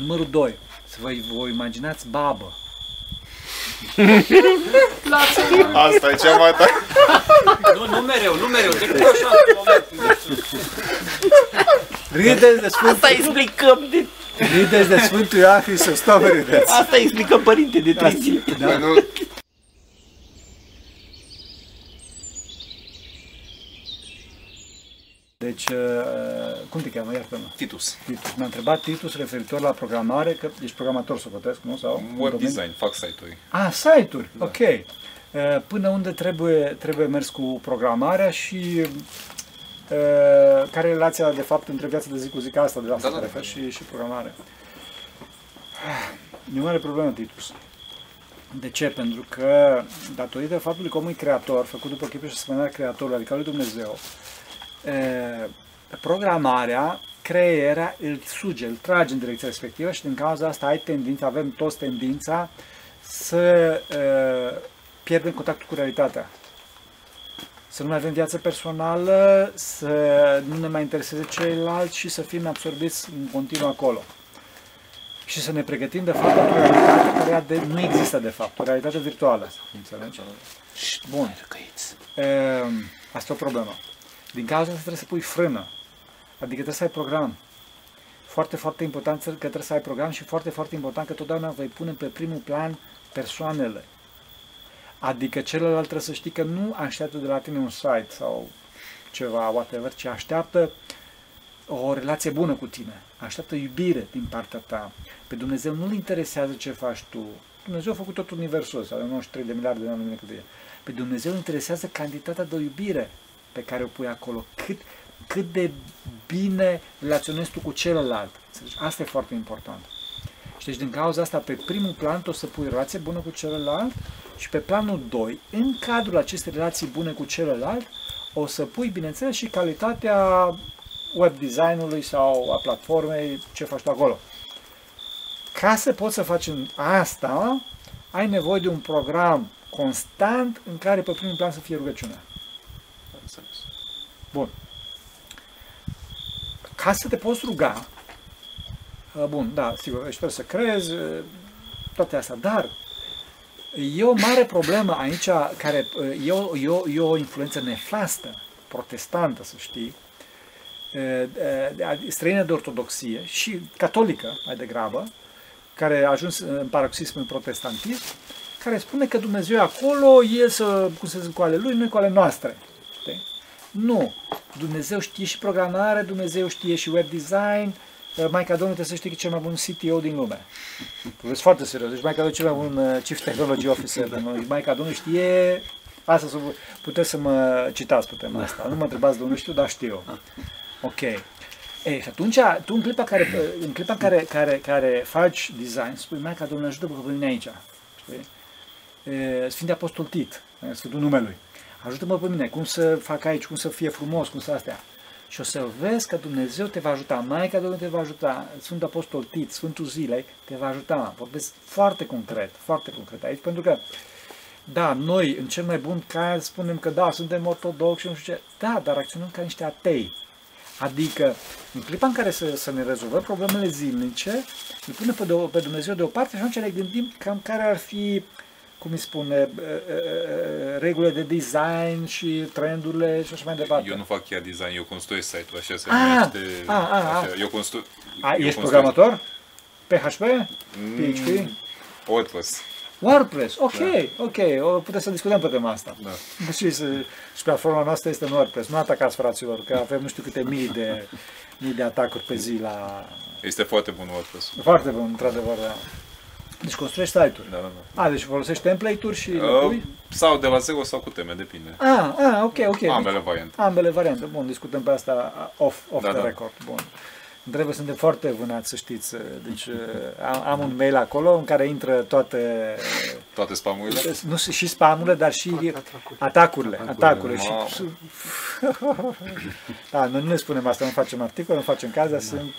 Numărul 2. Să vă, vă imaginați babă. Asta e cea mai tare. Nu, nu mereu, nu mereu, decât așa în moment. Râdeți de Sfântul, Asta explicăm de... râdeți de Sfântul Ioan Hristostom, râdeți. Asta explicăm părinte de trei zile. Da. Nu, Deci, uh, cum te cheamă? Iartă-mă. Titus. Titus. M-a întrebat Titus referitor la programare, că ești programator, să cotesc, nu? Sau în Web domeniu? design, fac site-uri. Ah, site-uri, ok. Uh, Până unde trebuie, trebuie mers cu programarea și uh, care e relația, de fapt, între viața de zi cu zi, ca asta de la asta Da, te da, referi și, și programare. E o mare problemă, Titus. De ce? Pentru că, datorită faptului că omul e creator, făcut după chipul și asemănarea creatorului, adică al lui Dumnezeu, e, programarea, creierea îl suge, îl trage în direcția respectivă și din cauza asta ai tendința, avem toți tendința să e, pierdem contactul cu realitatea. Să nu mai avem viață personală, să nu ne mai intereseze ceilalți și să fim absorbiți în continuu acolo. Și să ne pregătim de fapt pentru o realitate care de, nu există de fapt, o realitate virtuală. Înțelegi? Bun. Ehm, Asta e o problemă. Din cauza asta trebuie să pui frână. Adică trebuie să ai program. Foarte, foarte important că trebuie să ai program și foarte, foarte important că totdeauna vei pune pe primul plan persoanele. Adică celălalt trebuie să știi că nu așteaptă de la tine un site sau ceva, whatever, ci așteaptă o relație bună cu tine. Așteaptă iubire din partea ta. Pe Dumnezeu nu-L interesează ce faci tu. Dumnezeu a făcut tot universul ăsta, are 93 de miliarde de ani cât e. Pe Dumnezeu îl interesează cantitatea de iubire pe care o pui acolo. Cât, cât de bine relaționezi tu cu celălalt. Înțelegi? Asta e foarte important. Și deci din cauza asta, pe primul plan, tu o să pui relație bună cu celălalt și pe planul 2, în cadrul acestei relații bune cu celălalt, o să pui, bineînțeles, și calitatea web designului sau a platformei, ce faci tu acolo. Ca să poți să faci în asta, ai nevoie de un program constant în care pe primul plan să fie rugăciunea. Am înțeles. Bun. Ca să te poți ruga, uh, bun, da, sigur, și trebuie să crezi, uh, toate astea, dar e o mare problemă aici, care uh, e o, e o, e o influență nefastă, protestantă, să știi, uh, uh, străină de ortodoxie și catolică, mai degrabă, care a ajuns în paroxism în protestantism, care spune că Dumnezeu e acolo, el să, cum să zic, cu ale lui, noi cu ale noastre. Știi? Nu. Dumnezeu știe și programare, Dumnezeu știe și web design, Uh, Maica Domnului trebuie să știi că e cel mai bun CTO din lume. Vezi foarte serios. Deci Maica Domnului e cel mai bun uh, Chief Technology Officer din lume. Maica Domnului știe... Asta să vă- puteți să mă citați pe tema asta. Nu mă întrebați de unde știu, dar știu. Ok. Ei, și atunci, tu în clipa care, în clipa în care, care, care faci design, spui, Maica Domnului ajută pe mine aici. Știi? E, Sfinte Apostol Tit, e Sfântul numelui. Ajută-mă pe mine, cum să fac aici, cum să fie frumos, cum să astea. Și o să vezi că Dumnezeu te va ajuta, Maica Domnului te va ajuta, Sfântul Apostol Tit, Sfântul Zilei te va ajuta. Vorbesc foarte concret, foarte concret aici, pentru că, da, noi, în cel mai bun caz, spunem că da, suntem ortodoxi și nu știu ce. Da, dar acționăm ca niște atei. Adică, în clipa în care să, să ne rezolvăm problemele zilnice, îl punem pe, de, pe Dumnezeu deoparte și atunci ne gândim cam care ar fi, cum îi spune, e, e, e, regulile de design și trendurile și așa mai departe. Eu nu fac chiar design, eu construiesc site-ul, așa se Ah, numește. ah, ah, așa. ah. Eu constru... A, eu ești constru- programator? PHP? Mm, PHP? WordPress. WordPress, ok, Da. ok, o putem să discutăm pe tema asta. Da. Și, să- și platforma noastră este în WordPress. Nu atacați fraților, că avem nu știu câte mii de, mii de atacuri pe zi la... Este foarte bun WordPress. Foarte bun, într-adevăr. Da. Deci construiești site-uri. Da, da, da. A, deci folosești template-uri și le Uh, pui? sau de la zero sau cu teme, depinde. Ah, ah, ok, ok. Ambele variante. Ambele variante. Bun, discutăm pe asta off, off Da, the da. record. Bun. Trebuie suntem foarte vânați, să știți. Deci am, am un mail acolo în care intră toate, Toate spamurile. nu și spamurile, dar și atacurile. Atacurile. Și, Mamă. da, noi nu ne spunem asta, nu facem articole, nu facem caz, dar sunt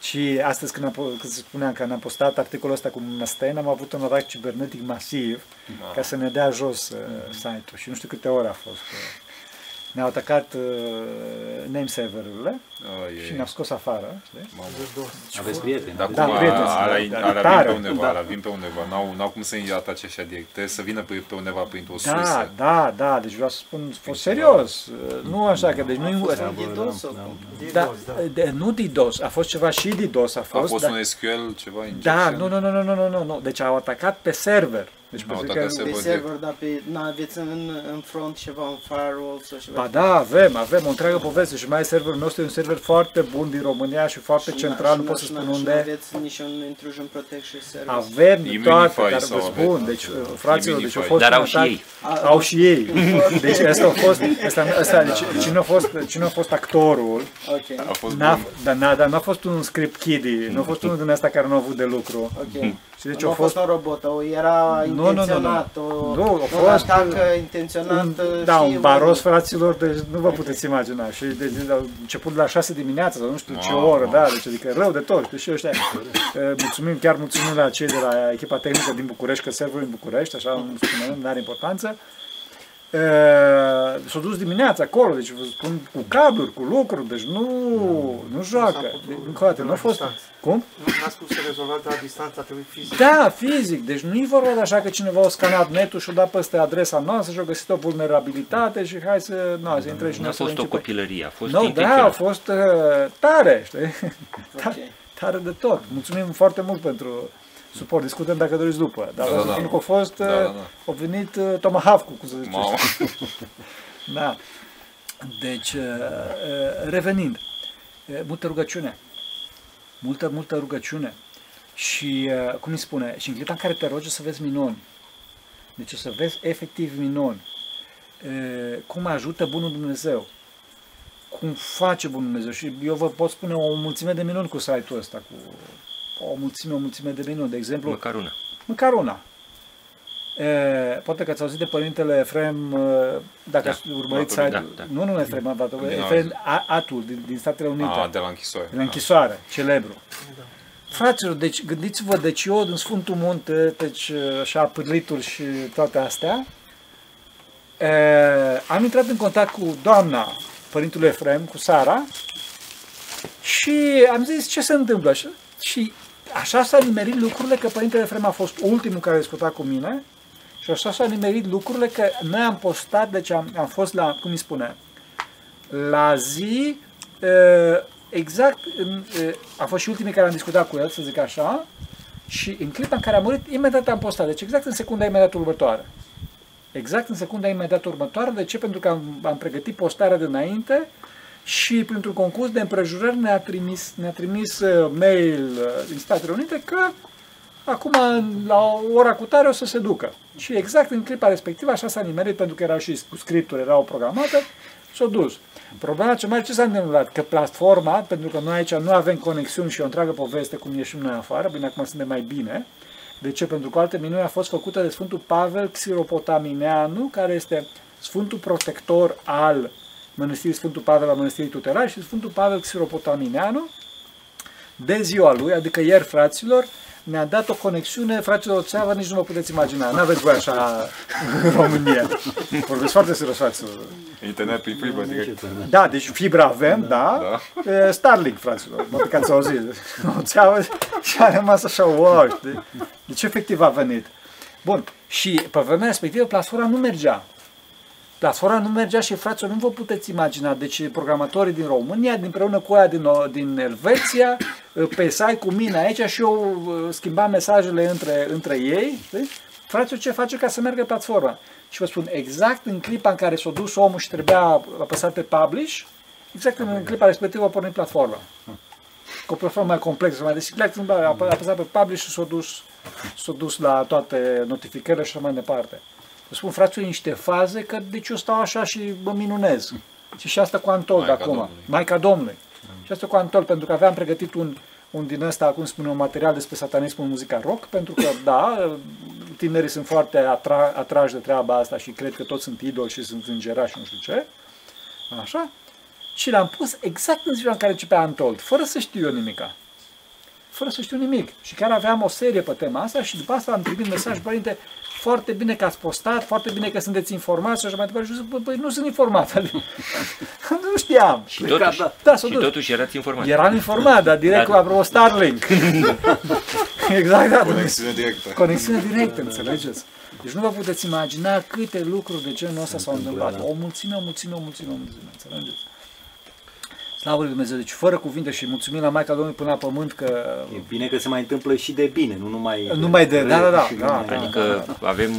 și astăzi când, am, po- când spuneam că am postat articolul ăsta cu Măstăin, am avut un atac cibernetic masiv ca să ne dea jos uh, site-ul și nu știu câte ore a fost. Uh, ne-au atacat uh, name serverurile oh, și ne-au scos afară. Știi? Aveți prieteni. Dar da, prieteni, da, alea, da, alea vin pe undeva, da. vin pe undeva. N-au, n-au cum să-i atace așa direct, trebuie să vină pe, pe undeva printr-o da. Da, da, deci vreau să spun, fost serios. Nu așa că, deci da, da, nu... Da, nu DDoS, a fost ceva și DDoS a fost. A fost un SQL, ceva Da, nu, nu, nu, nu, nu, nu, nu, deci au atacat pe server deci Au pe atacat că, server. Pe direct. server, dar pe, n-aveți în, în front ceva, un firewall sau ceva? Ba da, avem, avem o întreagă poveste și mai serverul nostru e un server foarte bun din România și foarte Și central, n- nu și pot n- să și spun n- și unde. aveți nici un intrusion protection service? Avem Immunify toate, dar sau vă aveți spun, altceva? deci fraților, deci au Immunify. fost Dar un au și atac- ei. Au și ei. Deci asta a fost, asta, asta, deci, cine a fost, cine a fost actorul, Ok, A fost n-a, bun. dar n-a, dar n-a fost un script kiddie, nu a fost unul din asta care nu a avut de lucru. ok. Și deci nu a a fost fost un robot, o, era Nu, nu, nu, nu. intenționat, o, Nu, a un fost atac intenționat. un, uh, da, știi, un baros, fraților, deci nu vă puteți imagina. Și de, de, de, început la 6 dimineața, sau nu știu ce Mamă. oră, da, deci adică rău de tot. Știi, și ăștia, eh, mulțumim, chiar mulțumim la cei de la echipa tehnică din București, că serverul e în București, așa, nu spunem, nu are importanță. E, s-au dus dimineața acolo, deci vă spun cu cabluri, cu lucruri, deci nu, nu joacă. Deci, încă o dată, nu a fost... Cum? Nu n-ați spus să rezolvați de la distanță, a trebuit fizic. Da, fizic. Deci nu e vorba de așa că cineva a scanat netul și a dat peste adresa noastră și a găsit o vulnerabilitate și hai să, nu, să intre și Nu noi a să fost o începem. copilărie, a fost Nu, da, a intenționat. fost uh, tare, știi? Ok. Tare de tot. Mulțumim foarte mult pentru suport. Discutăm dacă doriți după. Dar Da, vreau da, să da. spun că a fost, Da, uh, da, da. a venit uh, Tomahawk-ul, cum să zice. Mamă. Da. Deci, uh, uh, revenind, uh, multă rugăciune. Multă, multă rugăciune. Și, uh, cum îi spune, și în clipa în care te rogi o să vezi minuni. Deci o să vezi efectiv minuni. Uh, Cum ajută Bunul Dumnezeu. Cum face Bunul Dumnezeu. Și eu vă pot spune o mulțime de minuni cu site-ul ăsta. Cu o mulțime, o mulțime de minuni. De exemplu, Măcar una. Măcar una. E, poate că ați auzit de părintele Efrem, e, dacă Da. ați urmărit Batul, site-ul, da, da. nu, nu Efrem, Batul, Din Efrem A- Atul, din, din Statele Unite, A, de la închisoare. de la închisoare, celebru. Fraților, deci gândiți-vă, deci eu din Sfântul Munte, deci așa pârlituri și toate astea, e, am intrat în contact cu doamna Părintele Efrem, cu Sara, și am zis ce se întâmplă. Și, și așa s-a nimerit lucrurile că Părintele Efrem a fost ultimul care a discutat cu mine și așa s-a nimerit lucrurile că noi am postat, deci am, am fost la, cum îi spune, la zi, e, exact, în, e, a fost și ultimii care am discutat cu el, să zic așa, și în clipa în care a murit, imediat am postat, deci exact în secunda imediat următoare. Exact în secunda imediat următoare. De ce? Pentru că am, am pregătit postarea de înainte și printr-un concurs de împrejurări ne-a trimis, ne-a trimis uh, mail uh, din Statele Unite că acum la ora cu tare o să se ducă. Și exact în clipa respectivă așa s-a nimerit pentru că erau și cu scripturi, erau programate, s-au dus. Problema cea mare ce s-a întâmplat? Că platforma, pentru că noi aici nu avem conexiuni și o întreagă poveste cum ieșim noi afară, bine, acum suntem mai bine, de ce? Pentru că o altă minune a fost făcută de Sfântul Pavel Xiropotamineanu, care este Sfântul Protector al Mănăstirii Sfântul Pavel a Mănăstirii Tutelar și Sfântul Pavel Xiropotamineanu, de ziua lui, adică ieri, fraților, ne-a dat o conexiune, fraților, o țeavă, nici nu vă puteți imagina. Nu aveți voi așa în România. Vorbesc foarte serios, fraților. Internet prin fibă direct. Da, deci fibra avem, da. da. Starlink, fraților, mă că ați auzit. O țeavă și a rămas așa, wow, știi? Deci efectiv a venit. Bun, și pe vremea respectivă platforma nu mergea. Platforma nu mergea și, fraților, nu vă puteți imagina. Deci programatorii din România, împreună cu aia din, din Elveția, pe site cu mine aici și eu uh, schimbam mesajele între, între ei. Știi? Fraților, ce face ca să meargă platforma? Și vă spun, exact în clipa în care s-a dus omul și trebuia apăsat pe publish, exact în clipa respectivă a pornit platforma. Cu o platformă mai complexă, mai deschis, a apăsat pe publish și s-a dus, s-a dus la toate notificările și așa mai departe. Vă spun, fraților, niște faze, că deci eu stau așa și mă minunez. Și și asta cu Antol de Maica acum. Domnului. Maica Domnului. Și asta cu Antol, pentru că aveam pregătit un, un din ăsta, cum spune, un material despre satanismul în muzica rock, pentru că, da, tinerii sunt foarte atra, atrași de treaba asta și cred că toți sunt idoli și sunt îngerași și nu știu ce. Așa. Și l-am pus exact în ziua în care începea Antold, fără să știu eu nimica. Fără să știu nimic. Și chiar aveam o serie pe tema asta și după asta am primit mesaj, părinte, foarte bine că ați postat, foarte bine că sunteți informați și așa mai departe. Și eu zic, "Bă, păi nu sunt informat. nu știam. Și totuși, Da, s-a și dus. totuși erați informat. Eram informat, dar direct Da. cu apropo Starlink. exact, da. Conexiune directă. Conexiune directă, înțelegeți? Deci nu vă puteți imagina câte lucruri de genul ăsta s-au întâmplat. O mulțime, o mulțime, o mulțime, o mulțime, înțelegeți? Slavă lui Dumnezeu, deci fără cuvinte și mulțumim la Maica Domnului până la pământ că E bine că se mai întâmplă și de bine, nu numai... Numai de- da, da, da, și da, numai- da. Adică avem,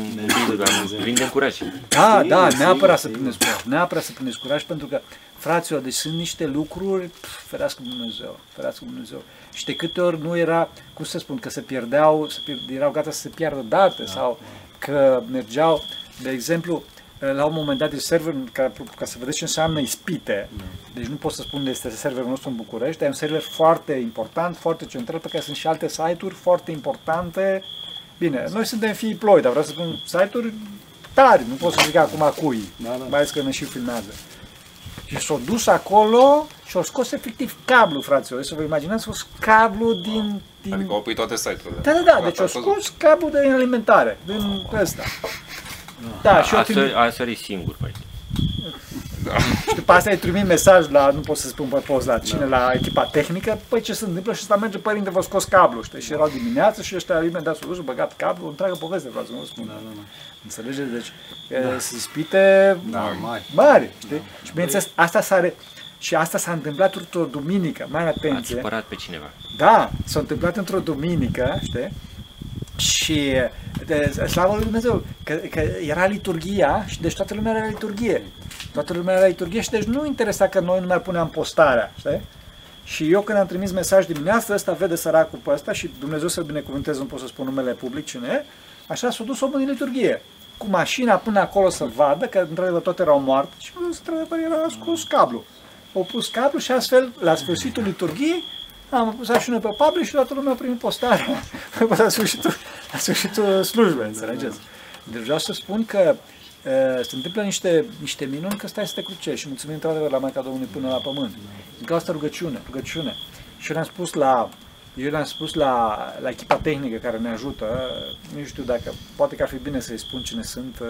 vindem curaj. Da, Sigur, da, sigur, neapărat să sigur. prindeți curaj. Neapărat să prindeți curaj pentru că, fraților, deci sunt niște lucruri, pf, ferească Dumnezeu, ferească Dumnezeu. Și de câte ori nu era, cum să spun, că se pierdeau, se pierd, erau gata să se piardă date sau că mergeau, de exemplu, la un moment dat de server, ca, ca să vedeți ce înseamnă ispite, deci nu pot să spun de este serverul nostru în București, dar e un server foarte important, foarte central, pe care sunt și alte site-uri foarte importante. Bine, noi suntem fii ploi, dar vreau să spun site-uri tari, nu pot să zic acum cui, Da, da. mai ales că ne și filmează. Și s-au dus acolo și au scos efectiv cablu, fraților. Deci să vă imaginați, a scos cablu din... din... Adică au oprit toate site-urile. Da, da, da, Gata, deci au a fost- scos cablu de alimentare, din ăsta. Da, și eu A, trimit, sări, a sărit singur pe aici. și după asta îi trimit mesaj la, nu pot să spun pe post la cine, la echipa tehnică, păi ce se întâmplă și ăsta merge, părinte, vă scos cablu, știi? Și erau dimineață și ăștia imediat s-au dus, și băgat cablu, o întreagă poveste, vreau să nu vă spun. Da, da, da. Înțelegeți? Deci, da. se ispite Da, mari. mari, știi? Și bineînțeles, asta s-a re... și asta s-a întâmplat într-o duminică, mai Ați atenție. supărat pe cineva. Da, s-a întâmplat într-o duminică, știi? Și de, slavă lui Dumnezeu, că, că era liturghia și deci toată lumea era la liturghie. Toată lumea era la liturghie și deci nu interesa că noi nu mai puneam postarea, știi? Și eu când am trimis mesaj dimineața, ăsta vede săracul pe ăsta și Dumnezeu să-l binecuvânteze, nu pot să spun numele public cine e, așa s-a dus omul din liturghie. Cu mașina până acolo să vadă, că într-adevăr toate erau moarte și într-adevăr era scos cablu. Au pus cablu și astfel, la sfârșitul liturghiei, am pus și noi pe public și toată lumea a primit postarea până la sfârșitul, la sfârșitul slujbei, înțelegeți? Deci vreau să spun că uh, se întâmplă niște, niște minuni că stai să te crucești și mulțumim într-adevăr la Maica Domnului până la pământ. Din cauza asta rugăciune, rugăciune. Și eu le-am spus la eu le-am spus la, la echipa tehnică care ne ajută, nu știu dacă, poate că ar fi bine să-i spun cine sunt, uh,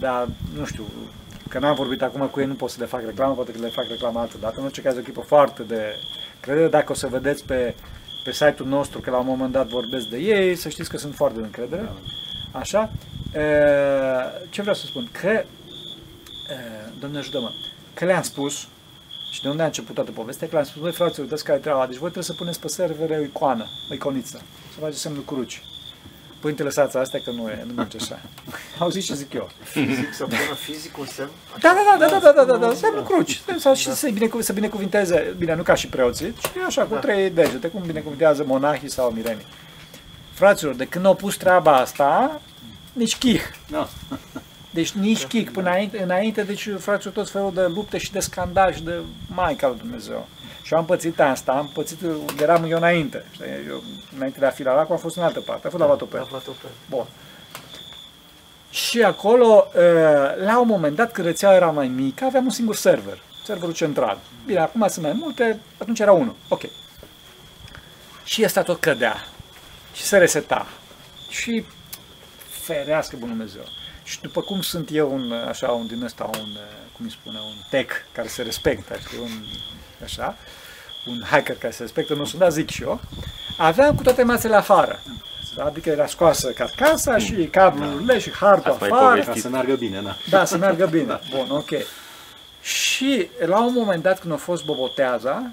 dar nu știu, că n-am vorbit acum cu ei, nu pot să le fac reclamă, poate că le fac reclamă altă dată. În orice caz, o echipă foarte de credere. Dacă o să vedeți pe, pe site-ul nostru că la un moment dat vorbesc de ei, să știți că sunt foarte de încredere. Așa? E, Ce vreau să spun? Că, e, Doamne ajută-mă, că le-am spus și de unde a început toată povestea, că le-am spus, băi fraților, uitați care e treaba, deci voi trebuie să puneți pe servere o icoană, o iconiță, să faceți semnul cruci. Părinte, lăsați astea că nu, e, nu merge așa. Auziți ce zic eu? Fizic, să pună fizic un semn? Da, da, da, da, da, da, da, da, da semnul cruci. Sau și să, binecu- să binecuvinteze, bine, nu ca și preoții, ci așa, cu da. trei degete, cum binecuvintează monahii sau mirenii. Fraților, de când au pus treaba asta, nici chih. No. Deci nici chic. Până înainte, înainte, deci, fraților, tot felul de lupte și de scandal și de Maica lui Dumnezeu. Și am pățit asta, am pățit, unde eram eu înainte. Știi? Eu, înainte de a fi la lacul, am fost în altă parte, am fost la Vatopel. La Vatopel. Bun. Și acolo, uh, la un moment dat, când rețeaua era mai mică, aveam un singur server, serverul central. Bine, acum sunt mai multe, atunci era unul. Ok. Și ăsta tot cădea. Și se reseta. Și ferească Bunul Dumnezeu. Și după cum sunt eu un, așa, un din ăsta, un, uh, cum îi spune, un tech care se respectă, știi, un, așa, un hacker care se respectă, nu sunt, dar zic și eu, aveam cu toate masele afară. Adică era scoasă carcasa și cablurile și hartul Ați mai afară. povestit. Ca să meargă bine, da. Da, să meargă bine. Bun, ok. Și la un moment dat, când a fost boboteaza,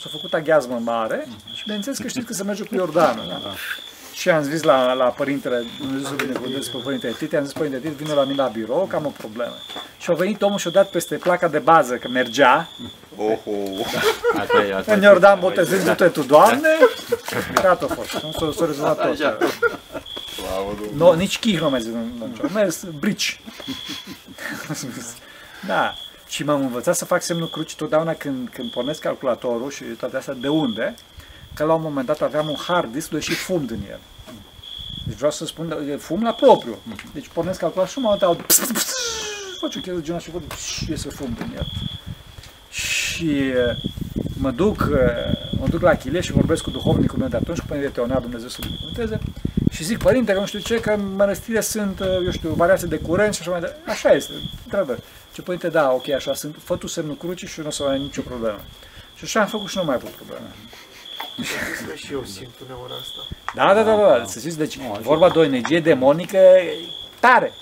s-a făcut aghiazmă mare și bineînțeles că știți că se merge cu Iordanul. Da? Și am zis la, la părintele, Dumnezeu să binecuvânteze pe părintele Tite, am zis, părinte Tite, vine la mine la birou, că am o problemă. Și a venit omul și a dat peste placa de bază, că mergea, Oho. Asta e, asta în Iordan botezându-te tu, Doamne, gata a fost. Nu s-a, s-a rezolvat tot. Slavă Domnului. No, nici chih nu mai zis, nu, nu, nu, mers brici. da. Și m-am învățat să fac semnul cruci totdeauna când, când pornesc calculatorul și toate astea. De unde? Că la un moment dat aveam un hard disk unde și fum din el. Deci vreau să spun, e fum la propriu. Deci pornesc calculatorul și în momentul aud fac o chestie de genul și văd iese fum din el. Și uh, mă duc, uh, mă duc la Chile și vorbesc cu duhovnicul meu de atunci, cu Părintele Teonel, Dumnezeu să binecuvânteze, și zic, părinte, că nu știu ce, că în mănăstire sunt, uh, eu știu, variații de curent și așa mai departe. Așa este, într-adevăr. Ce părinte, da, ok, așa sunt, fă tu semnul crucii și nu o să mai ai nicio problemă. Și așa am făcut și nu mai am avut probleme. Că și eu simt uneori asta. Da, da, da, da, da. să știți, deci vorba de o energie demonică tare,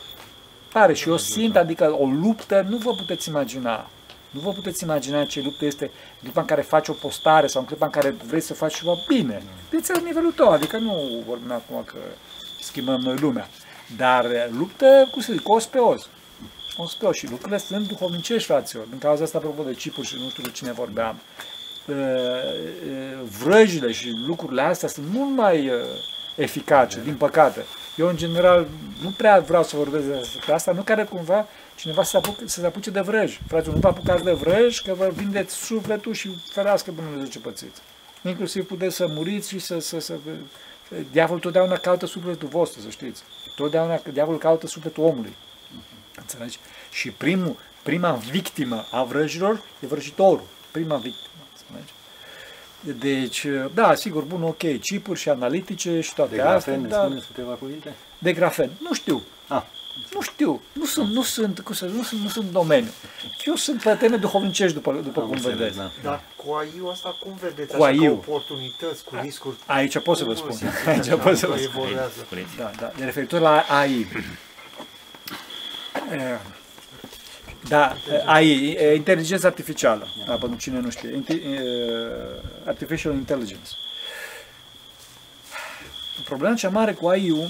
tare și eu simt, adică o luptă, nu vă puteți imagina. Nu vă puteți imagina ce luptă este în clipa în care faci o postare sau în clipa în care vrei să faci ceva bine. Deci la nivelul tău, adică nu vorbim acum că schimbăm noi lumea. Dar luptă, cum să zic, os pe os. Os pe os. Și lucrurile sunt duhovnicești, fraților. Din cauza asta, apropo de cipuri și nu știu cu cine vorbeam, uh, uh, vrăjile și lucrurile astea sunt mult mai uh, eficace, din păcate. Eu, în general, nu prea vreau să vorbesc despre asta, nu care cumva cineva să se, apuce, să se apuce de vrăj. Fraților, nu vă apucați de vrăj, că vă vindeți sufletul și ferească până Dumnezeu ce pățiți. Inclusiv puteți să muriți și să... să, să diavolul totdeauna caută sufletul vostru, să știți. Totdeauna diavolul caută sufletul omului. Înțelegi? Și primul, prima victimă a vrăjilor e vrăjitorul. Prima victimă. Înțelegi? Deci, da, sigur, bun, ok, chipuri și analitice și toate De astea. grafen, ne Da, spuneți câteva cuvinte? de grafen. Nu știu. Ah. Nu știu. Nu sunt, nu sunt, cum să, nu sunt, nu sunt în domeniu. Eu sunt pe teme duhovnicești, după, după Am cum înțeles, vedeți. da. Dar cu AI-ul asta cum vedeți? Cu Așa AI-ul. ca oportunități, cu riscuri? Aici pot să vă Cum spun. simțiți Aici așa pot să că vă spun. evoluează? Spuneți. Da, da. De referitor la AI. Eh, Da, eh, AI, eh, inteligența artificială, da, pentru cine nu știe, Inte- eh, artificial intelligence. Problema cea mare cu AI-ul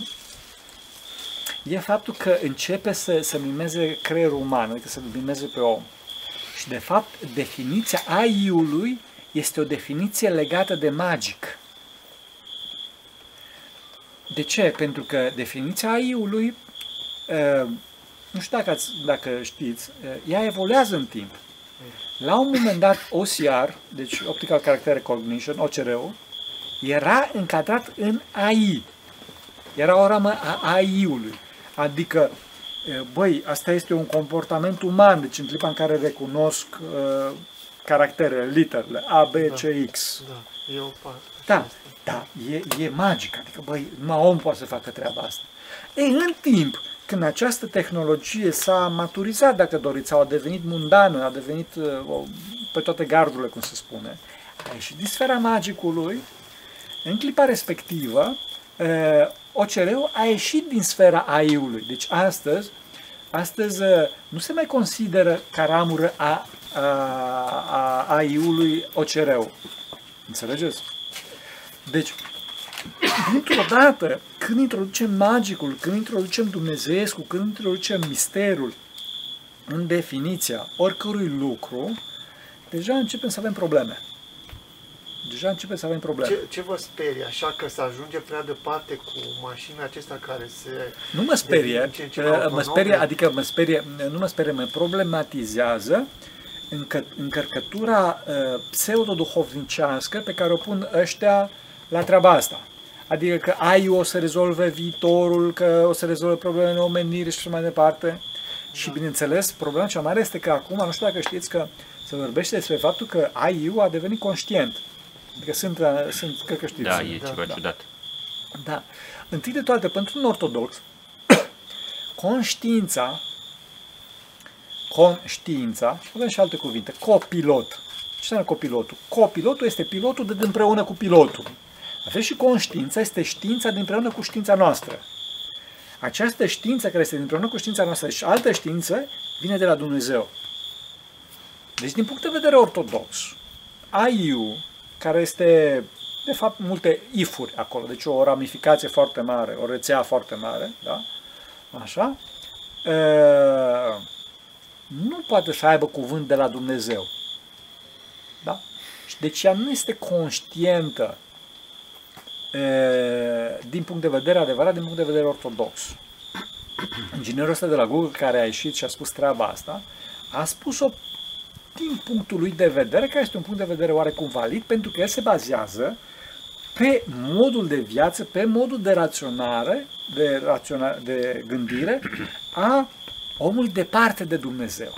e faptul că începe să, să mimeze creierul uman, adică să mimeze pe om. Și de fapt, definiția AI-ului este o definiție legată de magic. De ce? Pentru că definiția AI-ului, uh, nu știu dacă, ați, dacă știți, uh, ea evoluează în timp. La un moment dat, OCR, deci Optical Character Recognition, OCR-ul, era încadrat în AI. Era o ramă a AI-ului. Adică, uh, băi, asta este un comportament uman, deci în clipa în care recunosc uh, caracterele, literele A, B, C, X. Da, e o parte. Da, da, e, e magic, adică, băi, numai om poate să facă treaba asta. Ei, în timp, când această tehnologie s-a maturizat, dacă doriți, sau a devenit mundană, a devenit uh, o, pe toate gardurile, cum se spune, a ieșit din sfera magicului, în clipa respectivă, uh, OCR-ul a ieșit din sfera AI-ului. Deci astăzi, astăzi uh, nu se mai consideră ca ramură a, a, a AI-ului OCR-ul. Înțelegeți? Deci, dintr-o dată, când introducem magicul, când introducem Dumnezeescu, când introducem misterul în definiția oricărui lucru, deja începem să avem probleme. Deja începem să avem probleme. Ce, ce vă sperie? Așa că se ajunge prea departe cu mașinile acestea care se... Nu mă sperie, devin ce în ce mai uh, mă autonome? sperie, adică mă sperie, nu mă sperie, mă problematizează încă, încărcătura uh, pseudo-duhovnicească pe care o pun ăștia la treaba asta. Adică că ai o să rezolve viitorul, că o să rezolve problemele omenirii și așa mai departe. Și bineînțeles, problema cea mare este că acum, nu știu dacă știți că se vorbește despre faptul că AI-ul a devenit conștient. Adică sunt, uh, sunt cred că știți. Da, e Da, ceva da. ciudat. Da. Întâi de toate, pentru un ortodox, conștiința, conștiința, avem și alte cuvinte, copilot. Ce înseamnă copilotul? Copilotul este pilotul de împreună cu pilotul. La fel și conștiința este știința de împreună cu știința noastră. Această știință care este împreună cu știința noastră și altă știință vine de la Dumnezeu. Deci, din punct de vedere ortodox, AI-ul, care este, de fapt, multe ifuri acolo, deci o ramificație foarte mare, o rețea foarte mare, da? Așa, e, nu poate să aibă cuvânt de la Dumnezeu. Da? Și deci ea nu este conștientă e, din punct de vedere adevărat, din punct de vedere ortodox. Inginerul ăsta de la Google care a ieșit și a spus treaba asta, a spus-o din punctul lui de vedere, care este un punct de vedere oarecum valid, pentru că el se bazează pe modul de viață, pe modul de raționare, de, raționa, de gândire a omului departe de Dumnezeu.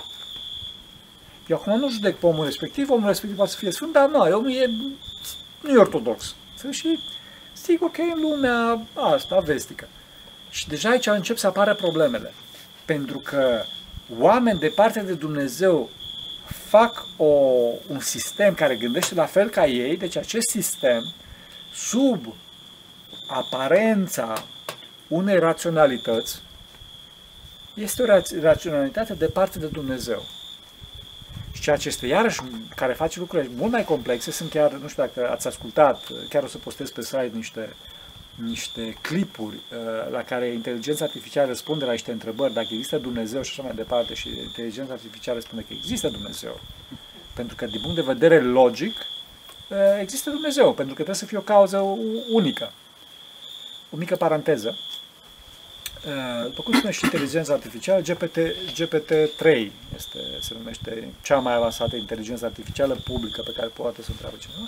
Eu acum nu judec pe omul respectiv, omul respectiv poate să fie sfânt, dar nu, omul e nu e ortodox. Și sigur că e în lumea asta, vestică. Și deja aici încep să apară problemele. Pentru că oameni departe de Dumnezeu fac o, un sistem care gândește la fel ca ei, deci acest sistem, sub aparența unei raționalități, este o raț- raționalitate departe de Dumnezeu. Și ceea ce este iarăși care face lucrurile mult mai complexe sunt chiar, nu știu dacă ați ascultat, chiar o să postez pe site niște, niște clipuri uh, la care inteligența artificială răspunde la niște întrebări, dacă există Dumnezeu și așa mai departe, și inteligența artificială spune că există Dumnezeu. Pentru că, din punct de vedere logic, uh, există Dumnezeu, pentru că trebuie să fie o cauză u- unică. O mică paranteză. Uh, După cum spune și inteligența artificială, GPT, GPT-3 este, se numește cea mai avansată inteligență artificială publică pe care poate să întreabă cineva.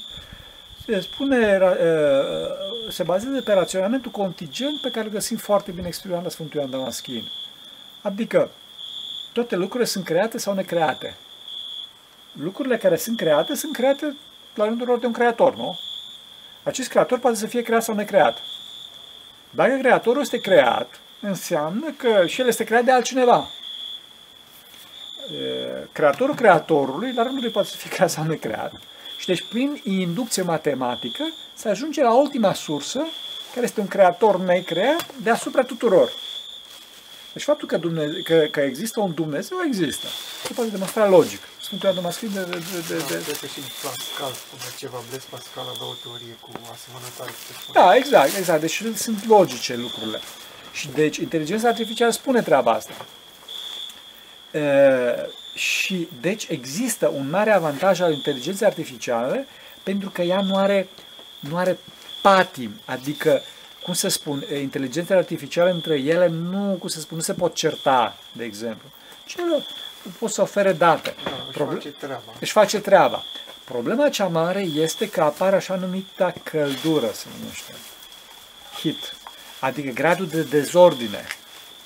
Se spune, ra- uh, se bazează pe raționamentul contingent pe care îl găsim foarte bine exprimat la Sfântul Ioan Damaschin. Adică, toate lucrurile sunt create sau necreate. Lucrurile care sunt create sunt create la rândul lor de un creator, nu? Acest creator poate să fie creat sau necreat. Dacă creatorul este creat, înseamnă că și el este creat de altcineva. E, Creatorul creatorului, la rândul lui poate să fie creat sau necreat. Și deci, prin inducție matematică, se ajunge la ultima sursă, care este un creator necreat deasupra tuturor. Deci faptul că, Dumnezeu, că, că există un Dumnezeu, există. Se poate demonstra logic. Sfântul Ioan Damaschin de, de, de, de, Cred că și Pascal spune ceva. Blaise Pascal avea o teorie cu asemănătoare cu ce spune. Da, exact, exact. Deci sunt logice lucrurile. Și deci inteligența artificială spune treaba asta. E, și deci există un mare avantaj al inteligenței artificiale pentru că ea nu are, nu are patim, adică cum să spun, e, inteligența artificială între ele nu, cum să spun, nu se pot certa, de exemplu. Și ele pot să ofere date. Da, își Proble- face treaba. își face treaba. Problema cea mare este că apare așa numita căldură, se numește. Hit. Adică gradul de dezordine,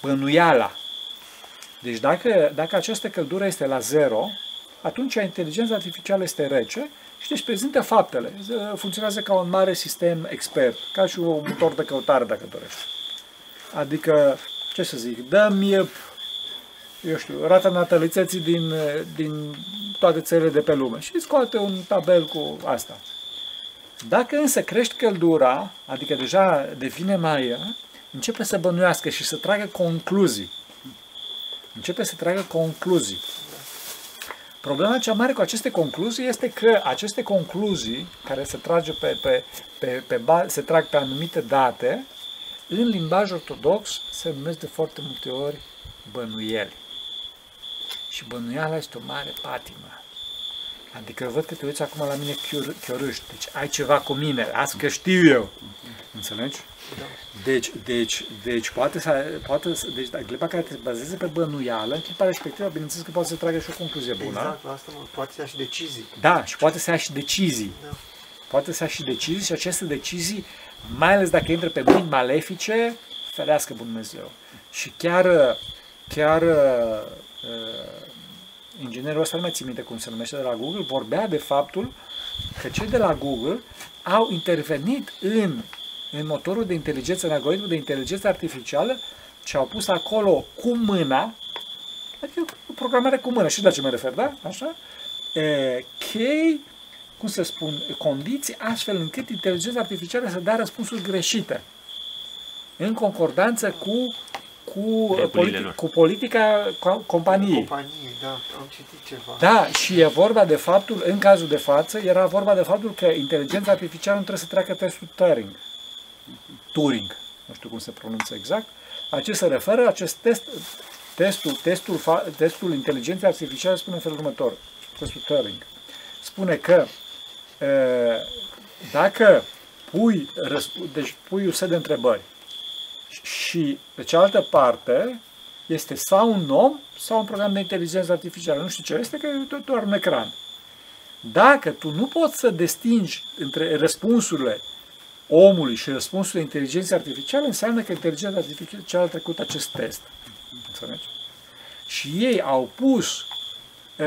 bănuiala. Deci dacă, dacă această căldură este la zero, atunci inteligența artificială este rece și deci prezintă faptele. Funcționează ca un mare sistem expert, ca și un motor de căutare, dacă dorești. Adică, ce să zic, dă-mi, eu știu, rata natalității din, din toate țările de pe lume și scoate un tabel cu asta. Dacă însă crești căldura, adică deja devine mai, începe să bănuiască și să tragă concluzii. Începe să tragă concluzii. Problema cea mare cu aceste concluzii este că aceste concluzii, care se, trage pe, pe, pe, pe, ba- se trag pe anumite date, în limbaj ortodox se numesc de foarte multe ori bănuieli. Și bănuiala este o mare patimă. Adică văd că te uiți acum la mine chior, chiorâști. Deci ai ceva cu mine, asta că știu eu. Înțelegi? Deci, deci, deci poate să, poate să, deci dacă clipa care te bazeze pe bănuială, în clipa respectivă, bineînțeles că poate să tragă și o concluzie bună. Exact, la asta mă, poate să ia și decizii. Da, și poate să ia și decizii. Da. Poate să ia și decizii și aceste decizii, mai ales dacă intră pe mâini malefice, ferească Bunul Dumnezeu. Și chiar, chiar uh, inginerul ăsta, nu mai țin minte cum se numește de la Google, vorbea de faptul că cei de la Google au intervenit în, în motorul de inteligență, în algoritmul de inteligență artificială și au pus acolo cu mâna, adică o programare cu mână, și la ce mă refer, da? Așa? E, chei, cum să spun, condiții astfel încât inteligența artificială să dea răspunsuri greșite în concordanță cu cu, Regulile politi- lor. cu politica co- companiei. Companie, da, am citit ceva. Da, și e vorba de faptul, în cazul de față, era vorba de faptul că inteligența artificială nu trebuie să treacă testul Turing. Turing, nu știu cum se pronunță exact. La ce se referă acest test? Testul, testul, fa- testul inteligenței artificiale spune în felul următor, testul Turing. Spune că e, dacă pui, răsp- deci pui un set de întrebări și de cealaltă parte este sau un om sau un program de inteligență artificială. Nu știu ce este, că e do- doar un ecran. Dacă tu nu poți să distingi între răspunsurile omului și răspunsurile inteligenței artificiale, înseamnă că inteligența artificială a trecut acest test. Înțelegi? Și ei au pus uh,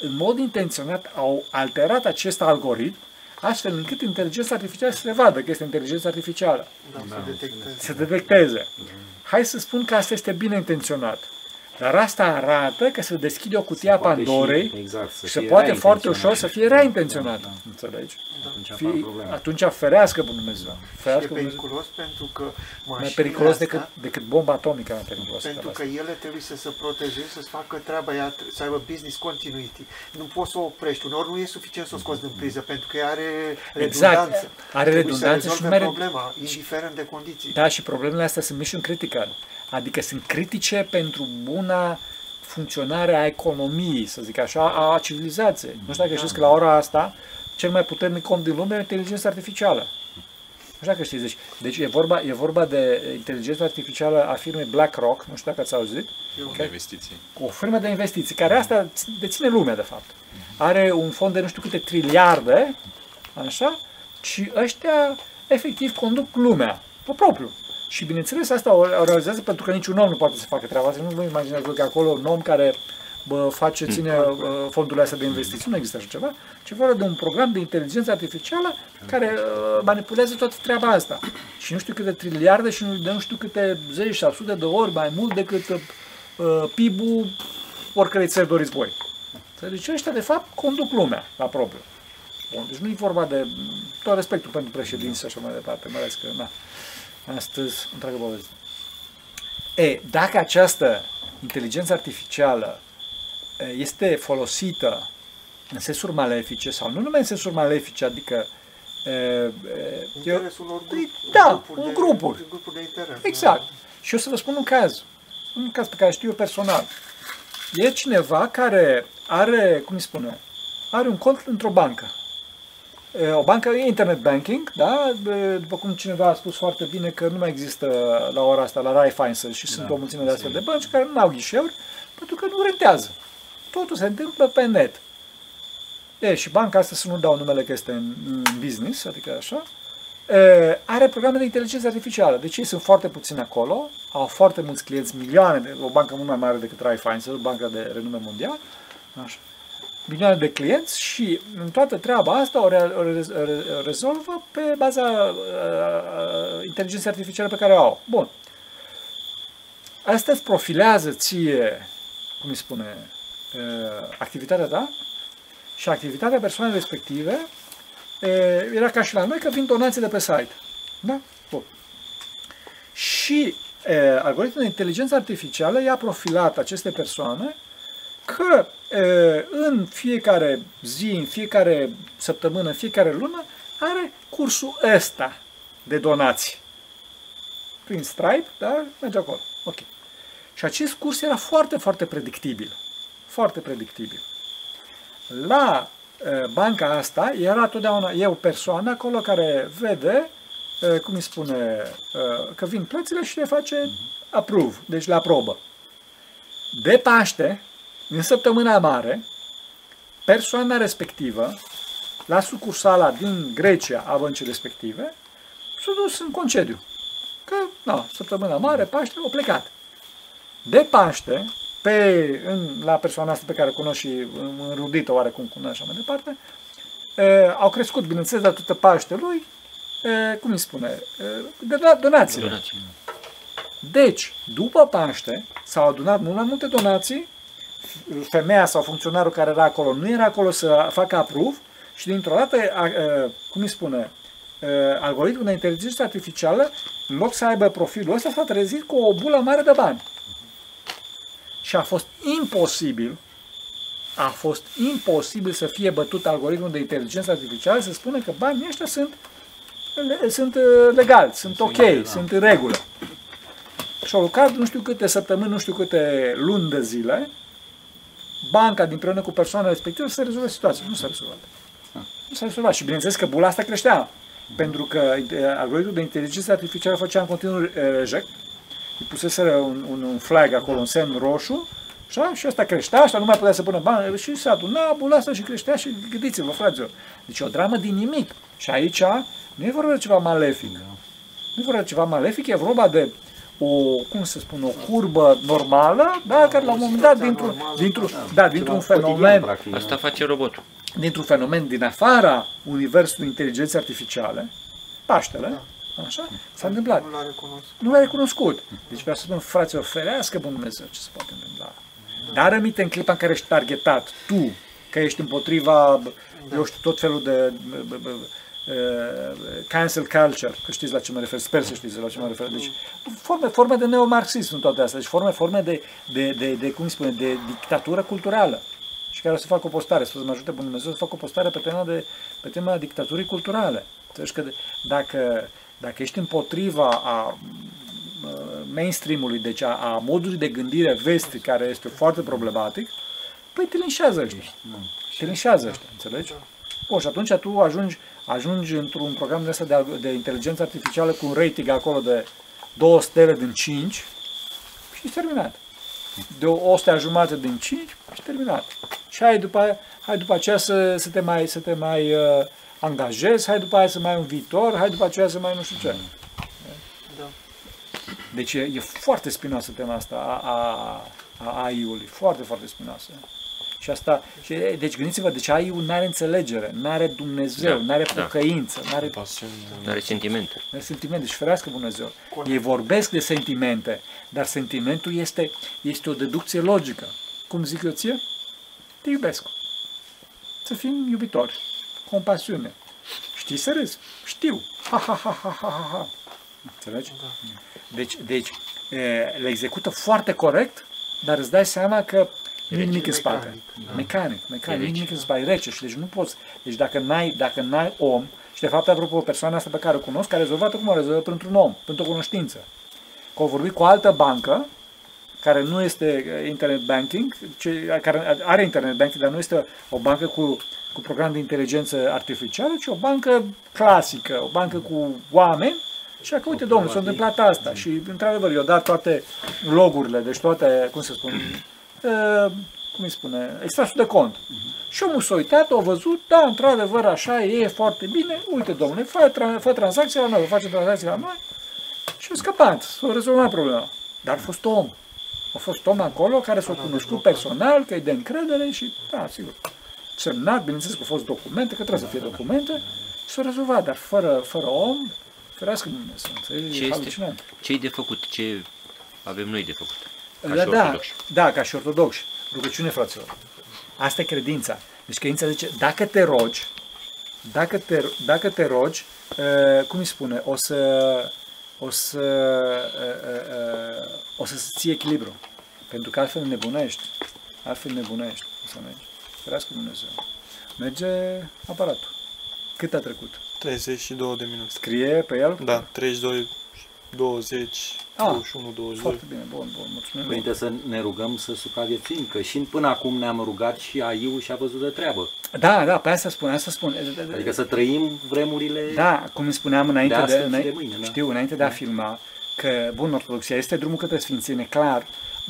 în mod intenționat, au alterat acest algoritm astfel încât inteligența artificială să se vadă că este inteligența artificială, Da, să detecteze. să detecteze. Hai să spun că asta este bine intenționat. Dar asta arată că se deschide o cutie a Poate și- Pandorei exact, să și se fie poate rea foarte intenționat. ușor să fie rea intenționat. Înțelegi? Atunci apar Fie, probleme. atunci ferească pe Dumnezeu. Și e Ferească pe Dumnezeu. periculos pentru că Mai mașinile periculos astea, decât, decât bomba atomică mai periculos. pentru că ele trebuie să se protejeze, să-ți facă treaba, ea, tre- să aibă business continuity. Nu poți să o oprești, uneori nu e suficient să o scoți din priză, pentru că ea are Exact. redundanță. Are Trebuie redundanță să și rezolve nu mai- problema, indiferent de condiții. Da, și problemele astea sunt mission critical. Adică sunt critice pentru buna funcționare a economiei, să zic așa, a civilizației. Nu știu dacă știți că la ora asta cel mai puternic om din lume e inteligența artificială. Nu știu dacă știți. Deci, deci e, vorba, e vorba de inteligența artificială a firmei BlackRock, nu știu dacă ați auzit, de investiții. o firmă de investiții, care asta deține lumea, de fapt. Are un fond de nu știu câte triliarde, așa, și ăștia efectiv conduc lumea, pe propriu. Și bineînțeles asta o, o realizează pentru că niciun om nu poate să facă treaba asta. Nu vă imaginați voi că acolo un om care bă, face, ține uh, fondurile astea de investiții, nu există așa ceva, ci vorba de un program de inteligență artificială care uh, manipulează toată treaba asta. Și nu știu câte triliarde și nu, de nu știu câte zeci sau sute de ori mai mult decât uh, PIB-ul oricărei țări doriți voi. Deci ăștia, de fapt, conduc lumea la propriu. Bun, deci nu e vorba de tot respectul pentru președinți și așa mai departe, mai ales că, na, astăzi, întreagă poveste. E, dacă această inteligență artificială e, este folosită în sensuri malefice, sau nu numai în sensuri malefice, adică e, e, eu, Interesul unor Păi, grupuri, da, grupuri un de, grupuri. grupuri de interes. Exact. Și eu să vă spun un caz. Un caz pe care știu eu personal. E cineva care are, cum îi spune, are un cont într-o bancă. E, O bancă e internet banking, da? E, După cum cineva a spus foarte bine că nu mai există la ora asta la Raiffeisen și sunt o mulțime de astfel de bănci care nu au ghișeuri pentru că nu rentează. Totul se întâmplă pe net. E, și banca asta, să nu dau numele că este în, în business, adică așa, e, are programe de inteligență artificială. Deci ei sunt foarte puțini acolo, au foarte mulți clienți, milioane, de, o bancă mult mai mare decât Raiffeisen, o bancă de renume mondial, așa, milioane de clienți și în toată treaba asta o, re, o, re, o, re, o rezolvă pe baza uh, inteligenței artificiale pe care o au. Bun. Asta îți profilează ție, cum îi spune, uh, activitatea ta și activitatea persoanei respective e, era ca și la noi că vin donații de pe site. Da? Bun. Și e, algoritmul de inteligență artificială i-a profilat aceste persoane că e, în fiecare zi, în fiecare săptămână, în fiecare lună are cursul ăsta de donații. Prin Stripe, da? Merge acolo. Ok. Și acest curs era foarte, foarte predictibil. Foarte predictibil. La uh, banca asta era totdeauna, e o persoană acolo care vede, uh, cum îi spune, uh, că vin plățile și le face approve, deci le aprobă. De Paște, în săptămâna mare, persoana respectivă, la sucursala din Grecia a băncii respective, s-a dus în concediu. Că, na, săptămâna mare, Paște, au plecat. De Paște, pe, în, la persoana asta pe care o cunosc și înrudită oarecum cu noi așa mai departe, e, au crescut, bineînțeles, datorită Paștelui, e, cum îi spune, e, de la donațiile. Donații. Deci, după Paște, s-au adunat mult mai multe donații, femeia sau funcționarul care era acolo nu era acolo să facă approve și dintr-o dată, a, a, cum îi spune, a, algoritmul de inteligență artificială, în loc să aibă profilul ăsta, s-a trezit cu o bulă mare de bani. Și a fost imposibil, a fost imposibil să fie bătut algoritmul de inteligență artificială să spună că banii ăștia sunt, le- sunt uh, legali, sunt ok, sunt în regulă. Și au lucrat nu știu câte săptămâni, nu știu câte luni de zile, banca împreună cu persoana respectivă să rezolve situația. Nu s-a rezolvat. Nu s-a rezolvat. Și bineînțeles că bula asta creștea. Pentru că eh, algoritmul de inteligență artificială făcea în continuu eh, reject, îi puseseră un, un, un flag acolo, un semn roșu, așa, și asta creștea, asta nu mai putea să pună bani, și se aduna bula asta și creștea și gândiți-vă, fraților. Deci e o dramă din nimic. Și aici nu e vorba de ceva malefic. Nu e vorba de ceva malefic, e vorba de o, cum să spun, o curbă normală, da, care la un moment dat, dintr-un, normală, dintr-un, da, dintr-un Ceva cotidian, fenomen, practic, Asta face robotul. dintr-un fenomen din afara universului inteligenței artificiale, Paștele, așa, s-a întâmplat. Nu l-a recunoscut. Nu l-a recunoscut. Deci vreau să spun, fraților, ferească Bunul Dumnezeu ce se poate întâmpla. Dar rămite în clipa în care ești targetat, tu, că ești împotriva, eu știu, tot felul de b- b- b- uh, cancel culture, că știți la ce mă refer, sper să știți la ce mă refer. Deci, forme, forme de neomarxism în toate astea, deci forme, forme de, de, de, de, cum îi spune, de dictatură culturală. Și care o să fac o postare, sper să mă ajute Bunul Dumnezeu să fac o postare pe tema, de, pe tema dictaturii culturale. Înțelegi că de- dacă, dacă ești împotriva a uh, mainstream-ului, deci a, a modului de gândire vestic, care este foarte problematic, păi te linșează ăștia. Te linșează ăștia, înțelegi? Bun, și atunci tu ajungi, ajungi într-un program de, ăsta de, alg- de inteligență artificială cu un rating acolo de 2 stele din 5 și e terminat. De o, o stea jumate din 5 și terminat. Și hai după, aia- hai după aceea să, să te mai, să te mai uh, angajezi, hai după aia să mai ai un viitor, hai după aceea să mai nu știu ce. Da. Deci e, e foarte spinoasă tema asta a, a, a AI-ului, foarte, foarte spinoasă. Și asta, și, deci gândiți-vă, deci AI-ul nu are înțelegere, nu are Dumnezeu, Da, nu are da. pocăință, nu are Nu are sentimente. de sentimente, și ferească Dumnezeu. Ei vorbesc de sentimente, dar sentimentul este, este o deducție logică. Cum zic eu ție? Te iubesc. Să fim iubitori. Compasiune. Știi să râzi? Știu. Ha, ha, ha, ha, ha, ha, ha. Înțelegi? Deci, deci e, le execută foarte corect, dar îți dai seama că nu e nimic în spate. Mecanic, mecanic, nu e nimic în spate, e rece și deci nu poți. Deci dacă n-ai, dacă n-ai om, și de fapt, apropo, persoana asta pe care o cunosc, a rezolvat-o cum a rezolvat pentru un om, pentru o cunoștință. Că au vorbit cu o altă bancă, care nu este eh, internet banking, ce, care are internet banking, dar nu este o bancă cu, cu program de inteligență artificială, ci o bancă clasică, o bancă cu oameni. Și că, uite, domnule, s-a întâmplat asta. Și, într-adevăr, i-au dat toate logurile, deci toate, cum se spune, uh, cum îi spune, extrasul de cont. Și omul s-a uitat, a văzut, da, într-adevăr, așa e, e foarte bine, uite, domnule, fă, tra- fă tranzacția la noi, face tranzacția la noi și a scăpat, s-a rezolvat problema. Dar a fost om. A fost om acolo care s-a cunoscut personal, că e de încredere și, da, sigur, semnat, bineînțeles că au fost documente, că trebuie să fie documente, și s-a rezolvat, dar fără, fără om, ferească Dumnezeu, înțelegi? Ce E este? halucinant. Ce-i de făcut? Ce avem noi de făcut? Ca Da, și da, ortodoxi. da, ca și ortodoxi. Rugăciune, fraților. Asta e credința. Deci credința zice, dacă te rogi, dacă te, dacă te rogi, uh, cum îi spune, o să, o să, uh, uh, uh, o să ții echilibru. Pentru că altfel nebunești. Altfel nebunești. O să mergi. Ferească Dumnezeu. Merge aparatul. Cât a trecut? 32 de minute. Scrie pe el? Da, 32, 20, Ah, 21, 22. Foarte bine, bun, bun, mulțumim. Părinte, să ne rugăm să supraviețuim, că și până acum ne-am rugat și AI-ul și-a văzut de treabă. Da, da, pe asta spun, asta spun. Adică să trăim vremurile... Da, cum îmi spuneam înainte De de, astăzi și înainte, de mâine, da. știu, înainte de a filma, că, bun, ortodoxia este drumul către sfințenie, clar,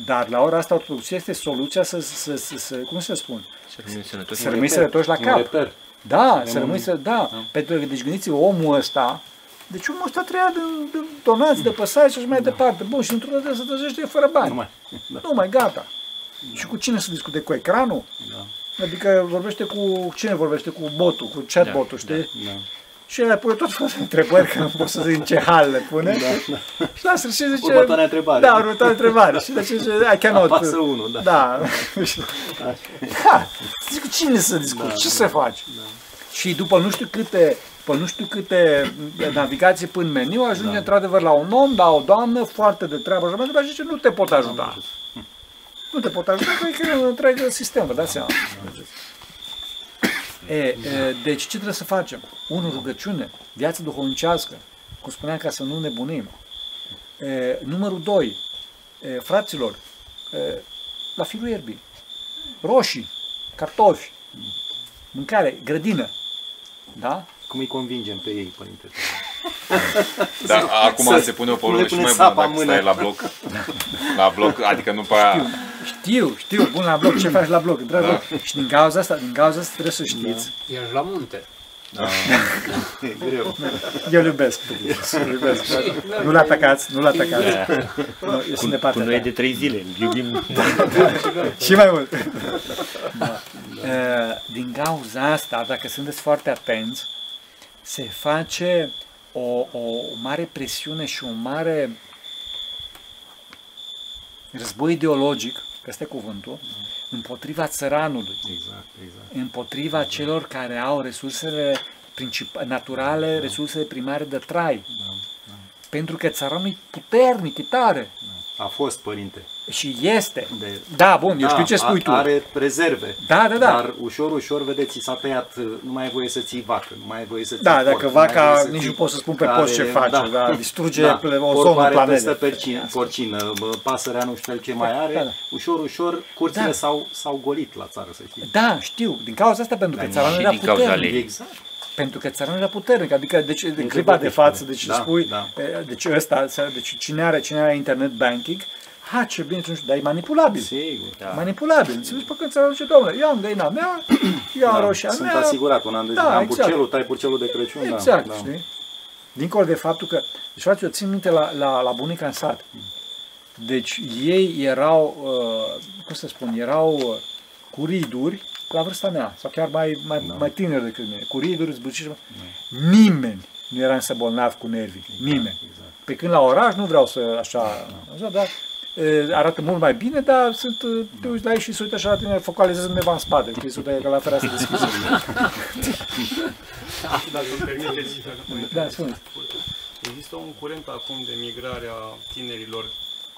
dar la ora asta ortodoxia este soluția să, să, să, să cum să spun, Să rămânem sănătoși. să rămâi sănătoși la un cap. reper. Da, Avem să rămâi un- să, da, pentru că, deci gândiți omul ăsta, deci omul ăsta trăia din, din donați de păsare și așa mai departe. Bun, și într-o dată se trezește fără bani. Nu mai. Da. Nu mai, gata. Și cu cine să discute? Cu ecranul? Da. Adică vorbește cu, cine vorbește? Cu botul, cu chatbotul, știi? Da. Și el pune tot felul de întrebări, că nu pot să zic în ce hal le pune. Da, Și la sfârșit zice... Următoarea întrebare. Da, următoarea întrebare. Și deci zice, I cannot. Apasă unul, da. Da. da. Zic, cu cine să discuți? Da, ce da, să faci? Și după nu știu câte după nu știu câte navigații până în meniu, ajunge Da. într-adevăr la un om, la o doamnă, foarte de treabă, și mai departe, și zice, nu te pot ajuta. Nu te pot ajuta, că e un întreg sistem, vă dați seama. E, e, deci ce trebuie să facem? Unu, rugăciune, viață duhovnicească, cum spuneam, ca să nu nebunim. E, numărul doi, e, fraților, e, la firul ierbii, roșii, cartofi, mâncare, grădină, da? Cum îi convingem pe ei, părinte? Dar acum să- se pune o nu problemă le și pune mai bună sapa în dacă mână. stai la bloc. La bloc, adică nu prea... Știu, știu, bun la bloc, ce faci la bloc, într-adevăr. Și din cauza asta, din cauza asta trebuie să știți. Ești la munte. Eu îl iubesc, îl iubesc. Nu-l atacați, nu-l atacați. Nu, eu sunt de Cu partea noi ta. de trei zile. Îl iubim. Și mai mult. Uh, Din cauza asta, dacă sunteți foarte atenți, se face o, o, o mare presiune și o mare război ideologic, că este cuvântul, împotriva țăranului, Exact, exact. împotriva celor care au resursele princip- naturale, resursele primare de trai. Pentru că țăranul e puternic, e tare. A fost părinte. Și este. De... Da, bun, eu știu ce a- spui tu. Are rezerve. Da, da, da. Dar ușor, ușor, vedeți, s-a tăiat, nu mai ai voie să ții vacă, nu mai ai voie să ții Da, porc, dacă nu mai ai vaca, voie să nici ții nu pot să spun pe care- post ce face, da, distruge ple- ozonul Porcul are planetei. peste percin, porcină, bă, pasărea nu știu el ce mai are, Da, da. ușor, ușor, curțile Da. s-au, s-au golit la țară, să știi. Da, știu. Din cauza asta, pentru că Dar țăranul și era din cauza puternic. lei. Exact. Pentru că țăranul era puternic. Adică, deci, în Încă clipa de vorbește. față, deci Da, spui, da. e, deci ăsta, să- deci cine are, cine are internet banking, ha, ce bine, nu știu, dar e manipulabil. Sigur. Da. Manipulabil. Înțelegi? Pe când țăranul zice, domnule, eu am găina mea, eu am Da, roșia Sunt mea. asigurat un an de Da, zile. Am exact. purcelul, tai purcelul de Crăciun. Exact, da, da. știi? Dincolo de faptul că, deci frate, eu țin minte la, la, la bunica în sat. Deci ei erau, uh, cum să spun, erau uh, cu riduri la vârsta mea, sau chiar mai, mai, Da. mai tineri decât mine, cu riduri, zbuciși. Nimeni nu era însă bolnav cu nervii, nimeni. Exact. Pe când la oraș nu vreau să așa, așa dar uh, arată mult mai bine, dar sunt, uh, te uiți la ei și se uită așa la tine, focalizează undeva în spate, știi, se uită ca la fereastră deschisă. Dacă îmi permiteți, Da, spune. Există un curent acum de migrare a tinerilor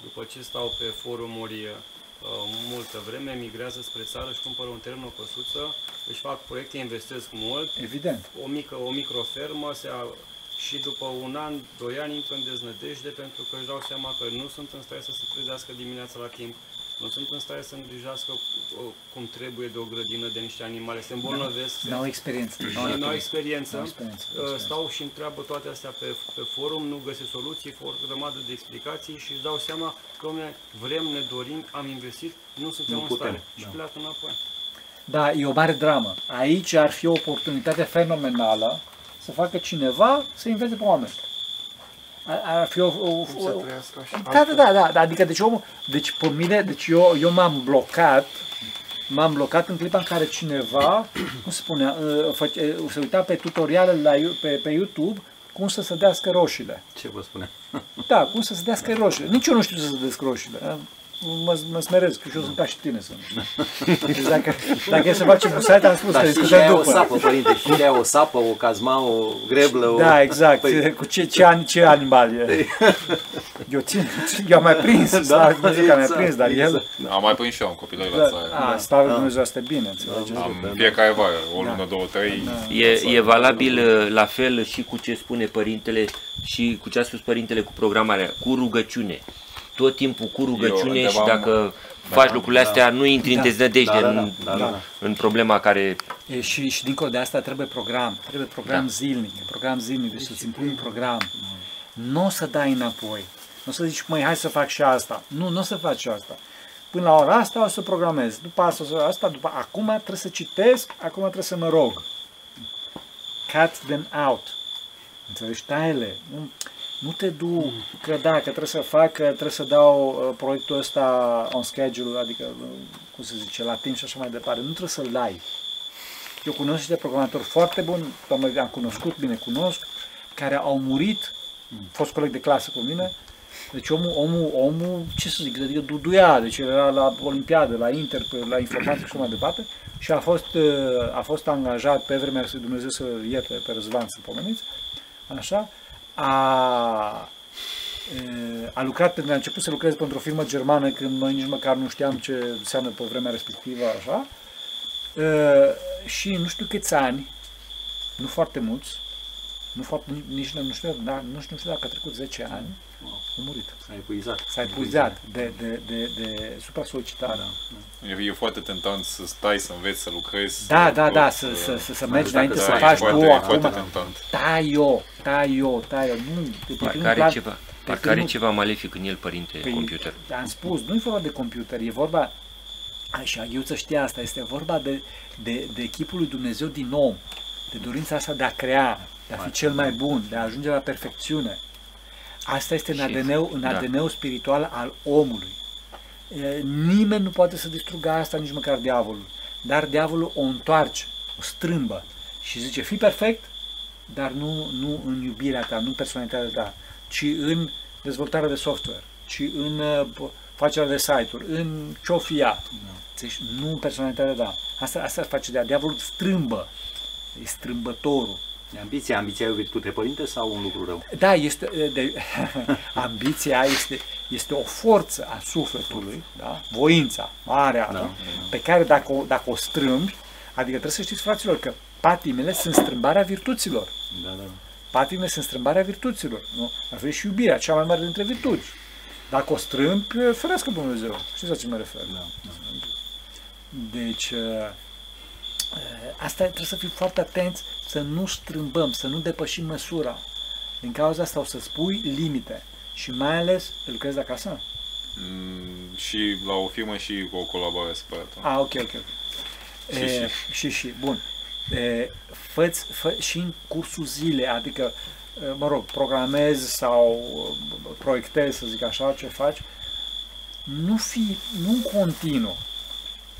după ce stau pe forumuri uh, multă vreme, migrează spre țară, își cumpără un teren, o căsuță, își fac proiecte, investesc mult, Evident. o mică, o microfermă se a, și după un an, doi ani intră în deznădejde pentru că își dau seama că nu sunt în stare să se trezească dimineața la timp, nu sunt în stare să îngrijească uh, cum trebuie de o grădină, de niște animale, se îmbolnăvesc, se N-au experiență. și nu au experiență, N-au experiență, uh, experiență. stau și întreabă toate astea pe, pe forum, nu găsesc soluții, fac o grămadă de explicații și își dau seama că dom'le, vrem, ne dorim, am investit, nu suntem Nu în putem, stare și da. pleacă înapoi. Da, e o mare dramă. Aici ar fi o oportunitate fenomenală să facă cineva să învețe pe oameni. Ar, ar fi o, o, Cum să o, trăiască așa. da, da, da, da, da, adică deci omul, deci pe mine, deci eu, eu m-am blocat, m-am blocat în clipa în care cineva, cum se spunea, uh, făce, uh, se uita pe tutoriale la, Yo- pe, pe YouTube cum să sădească roșiile. Ce vă spune? Da, cum să sădească roșiile. Nici eu nu știu să sădesc roșiile. Da? Mă, mă smerez, că și eu sunt ca și tine. Sunt. Deci dacă, dacă e să facem busaite, am spus Dar că știi și discutăm aia o după. sapă, părinte, știi de aia o sapă, o cazma, o greblă, o... Da, exact. Păi, Cu ce, ce, an, ce animal e? Eu, țin, eu am mai prins, da, slavă Dumnezeu că am mai exact, prins, dar el... exact. Am mai prins și eu în copilărie la Da, țară. a, slavă Dumnezeu, asta e bine, înțelegeți? Am fiecare vară, o lună, două, trei. E, e valabil uh, la fel și cu ce spune părintele și cu ce a spus părintele cu programarea, cu rugăciune. Tot timpul cu rugăciune Eu și întrebam- dacă faci lucrurile astea, nu intri în Da. deznădejde Da, da, în, da, da, da. în problema care... E, și, și dincolo de asta trebuie program, trebuie program Da. zilnic, program zilnic, deci să-ți impui un program. Nu o să dai înapoi, nu o să zici, măi, hai să fac și asta. Nu, nu o să faci și asta. Până la ora asta o să programez, după asta, o să, asta după, acum trebuie să citesc, acum trebuie să mă rog. Cut them out. Înțelegi? Taile. Nu, nu te du că da, că trebuie să fac, că trebuie să dau uh, proiectul ăsta on schedule, adică, uh, cum se zice, la timp și așa mai departe. Nu trebuie să-l dai. Eu cunosc niște programatori foarte buni, doamne, am cunoscut, bine cunosc, care au murit, fost coleg de clasă cu mine, deci omul, omul, omul, ce să zic, adică duduia, deci el era la Olimpiadă, la Inter, pe- la informatică și așa mai departe, și a fost, uh, a fost angajat pe vremea să Dumnezeu să ierte pe Răzvan, să pomeniți, așa, a, e, a lucrat, pentru a început să lucreze pentru o firmă germană când noi nici măcar nu știam ce înseamnă pe vremea respectivă, așa, e, și nu știu câți ani, nu foarte mulți, nu foarte, nici nu știu, da, nu știu, nu știu dacă a trecut 10 ani, a murit. S-a epuizat. S-a epuizat de, de, de, de supra-solicitare. E, e foarte tentant să stai, să înveți, să lucrezi. Da, da, da, tot, să, uh, să, să, să mai mergi ales înainte dacă să dai, Da, e faci foarte, tu e foarte acum. tentant. Tai eu, tai eu, tai eu. Nu, de pe Parcă primul are plan- ceva, pe parcă are primul- ceva malefic în el, părinte, Păi, computer. Am spus, nu e vorba de computer, e vorba, a, și Aghiuță știa asta, este vorba de, de, de echipul lui Dumnezeu din om, de dorința asta de a crea, de a fi cel mai bun, de a ajunge la perfecțiune. Asta este în Și- ADN-ul, în da. ADN-ul spiritual al omului. E, Nimeni nu poate să distrugă asta, nici măcar diavolul. dar diavolul o întoarce, o strâmbă și zice, fii perfect, dar nu, nu în iubirea ta, nu în personalitatea ta, ci în dezvoltarea de software, ci în uh, facerea de site-uri, în ce-o fi ea. Deci nu în personalitatea ta. Asta, asta face de diavolul strâmbă, e strâmbătorul. E Ambiția, ambiția e o virtute, părinte, sau un lucru rău? Da, este, de, ambiția este, este o forță a sufletului, da? voința, marea, da. pe care dacă o, dacă o strâmbi, adică trebuie să știți, fraților, că patimile sunt strâmbarea virtuților. Da, da. Patimile sunt strâmbarea virtuților. Nu? La fel și iubirea, cea mai mare dintre virtuți. Dacă o strâmbi, ferească Dumnezeu. Știți la ce mă refer? Da, da. Deci, uh, uh, asta trebuie să fim foarte atenți să nu strâmbăm, să nu depășim măsura. Din cauza asta o să spui limite. Și mai ales, lucrezi acasă? Mm, și la o firmă și cu o colaborare separată. Ah, ok, ok, ok. Și, E, și. și, și, bun. E, fă fă, și în cursul zile, adică, e, mă rog, programezi sau e, proiectezi, să zic așa, ce faci, nu fi, nu în continuu.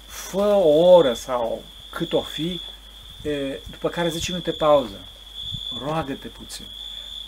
Fă o oră sau cât o fi, e, după care 10 minute pauză. Roagă-te puțin.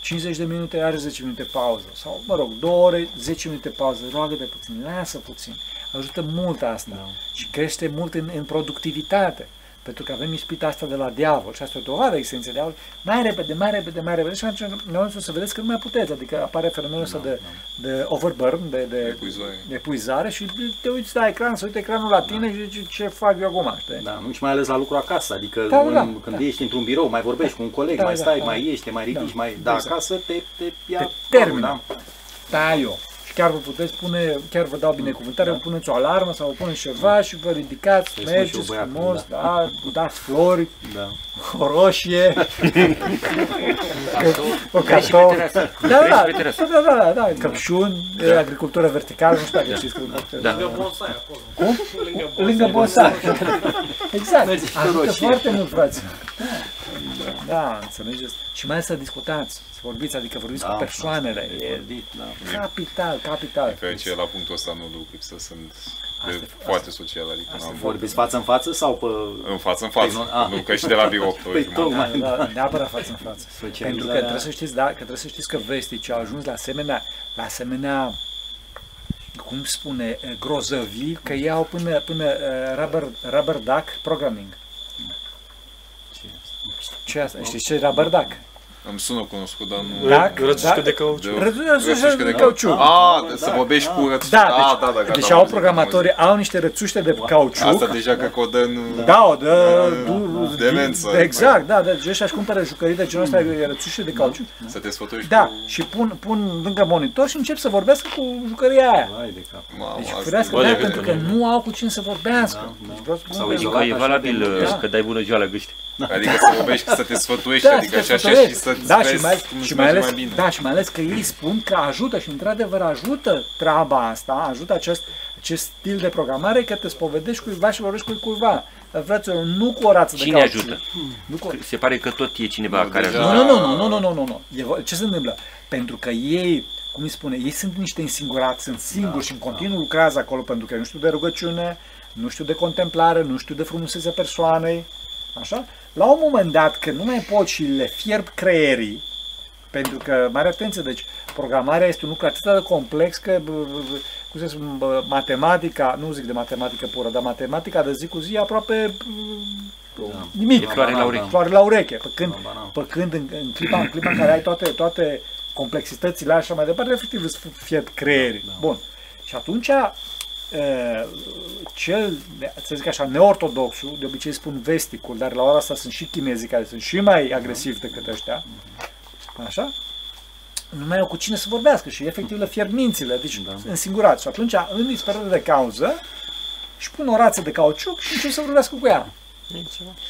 50 de minute are 10 minute pauză. Sau, mă rog, 2 ore, 10 minute pauză. Roagă-te puțin, lasă puțin. Ajută mult asta. Da. Și crește mult în, în productivitate. Pentru că avem ispita asta de la diavol și asta e o dovadă existenței diavolului. Mai repede, mai repede, mai repede. Și atunci noi o să vedeți că nu mai puteți. Adică apare fenomenul ăsta de, de overburn, de, de, Epuizare. de epuizare și te uiți la ecran, să uite ecranul la tine și zici ce fac eu acum, știi? Da, nu și mai ales la lucru acasă, adică Da, în, da, da. când ești într-un birou, mai vorbești cu un coleg, Da, mai da, stai, da. mai ieși, te mai ridici, Da, mai... Da, exact. acasă te, te ia... Te termină. Da. Da, eu. Și chiar vă puteți pune, chiar vă dau binecuvântare, vă puneți o alarmă sau vă puneți ceva și vă ridicați, Să-i spun și eu mergeți băiatului, frumos, da. da, dați flori, da. o roșie, o Crezi și pe cartof. terasă. Da, Crezi da, și pe terasă. da, da, da, da, căpșuni, agricultură verticală, nu știu dacă știți că Lângă bonsai acolo. Cum? Lângă Lângă bonsai. Exact. Merge și pe Ajută roșie. foarte mult, frate. Da, înțelegeți? Și mai ales să discutați, să vorbiți, adică vorbiți Da, cu persoanele. de E vorbit, da. capital, capital. Din fericire, la punctul ăsta nu duc lipsă, sunt de Asta e- foarte social, adică asta n-am e Vorbiți față în față sau pe... în față, în față, Tehno- ah. nu că și de la birou pe Păi, jumătate. tocmai. Da, da, neapărat față în față. Pentru că Socializarea- trebuie să știți, da, că trebuie să știți că vesticii au ajuns la asemenea, la asemenea cum spune, eh, grozăvii, că ei au până, până uh, rubber, rubber duck programming. Ce e asta? Știți ce e rubber duck? Îmi sună cunoscut, dar nu... Da? Rățușcă Da. de cauciuc. De- Rățușcă de cau- cauciuc. Ah, să vorbești cu rățuște. Da, Ah, deci, da, da, gata, deci am au auzit, am programatorii, au niște rățuște de cauciuc. auzit. Asta deja că codă nu... Da, o dă... Da, du- demență. Exact, da, deci ăștia își cumpără jucării de genul ăsta, e rățuște de cauciuc. Să te sfătuiești Da, cu... și pun, pun lângă monitor și încep să vorbească cu jucăria aia. Vai de cap. Mamă, Deci asta- firească, Bă, da, de pentru că vedere. nu au cu cine să vorbească. Da, da. Deci vreau să spun Sau că- izolat. Adică e așa valabil de mult. uh, Da. că dai bună ziua la gâști. Adică să vorbești, să te sfătuiești, Da, adică să și te așa și sfătuiești. Să-ți da, vezi și mai, cum și îți mai merge ales, mai bine. Da, și mai ales că ei spun că ajută și într-adevăr ajută treaba asta, ajută acest, acest stil de programare că te spovedești cuiva și vorbești cu cuiva. Dar, Fraților, nu cu o rață de Cine cauciuc. ajută? Nu cu... Se pare că tot e cineva Nu, care deja- ajută. Nu, nu, nu, nu, nu, nu, nu, nu. E, vo- ce se întâmplă? Pentru că ei, cum îi spune, ei sunt niște însingurați, sunt singuri și în continuu lucrează acolo pentru că nu știu de rugăciune, nu știu de contemplare, nu știu de frumusețea persoanei, așa? La un moment dat, când nu mai pot și le fierb creierii, pentru că, mare atenție, deci programarea este un lucru atât de complex că, b- b- b- cum să spun, bă, matematica, nu zic de matematică pură, dar matematica de zi cu zi e aproape b- nimic. E floare la ureche. Floare la ureche. Pe când, Da, da. pe când în, în, clipa, în clipa în care ai toate, toate complexitățile așa mai departe, efectiv îți fie creierii. Da, da. Bun. Și atunci uh, cel, să zic așa, neortodoxul, de obicei spun vesticul, dar la ora asta sunt și chinezii care sunt și mai agresivi decât ăștia, așa, nu mai au cu cine să vorbească și efectiv le fierb mințile, deci Da. însingurați. Și atunci, în disperare de cauză, își pun o rață de cauciuc și încep să vorbească cu ea.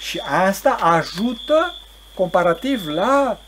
Și asta ajută comparativ la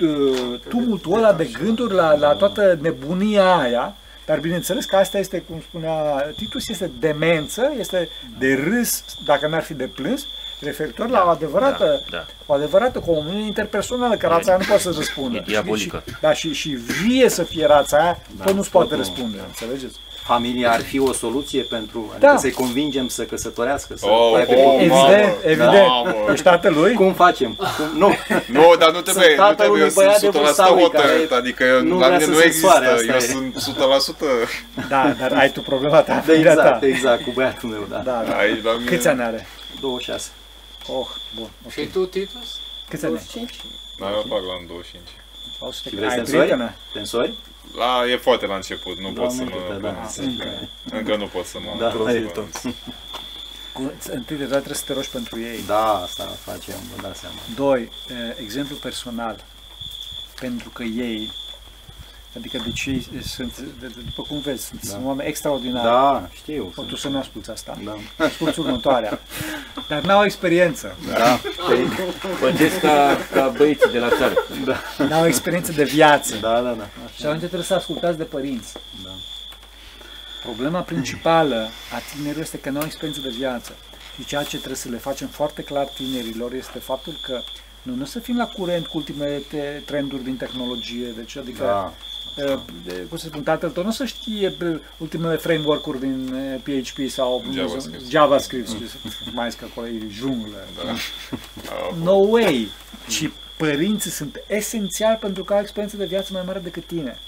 uh, tumultul ăla de gânduri, la, la toată nebunia aia, dar bineînțeles că asta este, cum spunea Titus, este demență, este de râs, dacă n-ar fi de plâns, referitor la o adevărată, Da, da. o adevărată comuniune interpersonală, că rața aia nu poate să răspundă. e diabolică. Și, da, și, și vie să fie rața aia, da, tot nu-ți poate tot nu, răspunde, da. înțelegeți? Familia ar fi o soluție pentru, adică Da. să-i convingem să căsătorească, să Oh, aibă oh, copii? mamă. Evident, evident. Mamă. Ești tatălui? Cum facem? Cum? Nu, Nu, dar nu trebuie, nu tatăl trebuie, unui eu băiat sunt de 100% vârsta lui hotărât, care adică eu, nu la vrea mine să nu se există, soare, eu asta e. sunt 100%, Da, dar ai tu problema ta, da, familia ta. exact, exact, cu băiatul meu, da. Da, da. aici la mine... Câți ani are? 26. Oh, bun. ok. Și tu, Titus? Câți ani ai? 25? Da, eu fac la 25. O să te Și vrei ai tensori? Prietenă? Tensori? La, e foarte la început, nu pot să Doamne, mă câte, da. pronunț. Încă. Încă nu pot să mă Da, pot da, să e mă tot. pronunț. Cu- Întâi de toate trebuie să te rogi pentru ei. Da, asta facem, vă dați seama. Doi, eh, exemplu personal. Pentru că ei, adică deci ei sunt, de- de- după cum vezi, sunt, Da. sunt oameni extraordinari. Da, știu. O, tu să nu asculți asta. Da. Asculți următoarea. Dar n-au experiență. Da. Păi, Pățesc ca, ca băieții de la țară. N-au experiență de viață. da, da, da. Și atunci trebuie să ascultați de părinți. Da. Problema principală a tinerilor este că nu au experiență de viață. Și ceea ce trebuie să le facem foarte clar tinerilor este faptul că nu, nu să fim la curent cu ultimele te- trenduri din tehnologie, deci adică Da. Uh, de- cum să spun, tatăl tău nu să știe bă, ultimele framework-uri din uh, PHP sau JavaScript. JavaScript, știi, mai ales că acolo e junglă. Da. Ah, No way! Și părinții sunt esențiali pentru că au experiență de viață mai mare decât tine.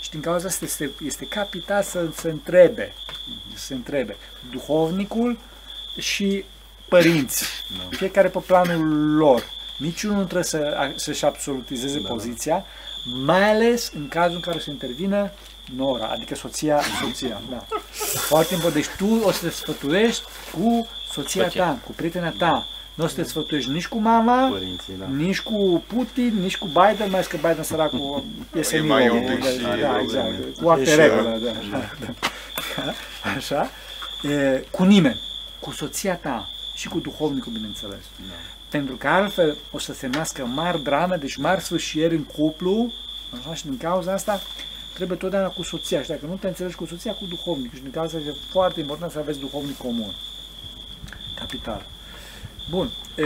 Și din cauza asta este, este capital să se întrebe, să se întrebe duhovnicul și părinți, fiecare pe planul lor. Niciunul nu trebuie să, să-și absolutizeze Da. poziția, mai ales în cazul în care se intervină nora, adică soția, soția, da. Foarte important. Deci tu o să te sfătuiești cu soția Soția. ta, cu prietena ta. Nu o să te sfătuiești nici cu mama, Părinții, da. nici cu Putin, nici cu Biden, mai ales că Biden săracul e senil. mai om, un pic da, și da, probleme. exact, cu alte E și regulă, da, așa, da. așa, e, cu nimeni, cu soția ta și cu duhovnicul, bineînțeles. Pentru că altfel o să se nască mari drame, deci mari sfârșieri în cuplu, așa, și din cauza asta trebuie totdeauna cu soția și dacă nu te înțelegi cu soția, cu duhovnicul și din cauza asta e foarte important să aveți duhovnic comun. Capital. Bun. E,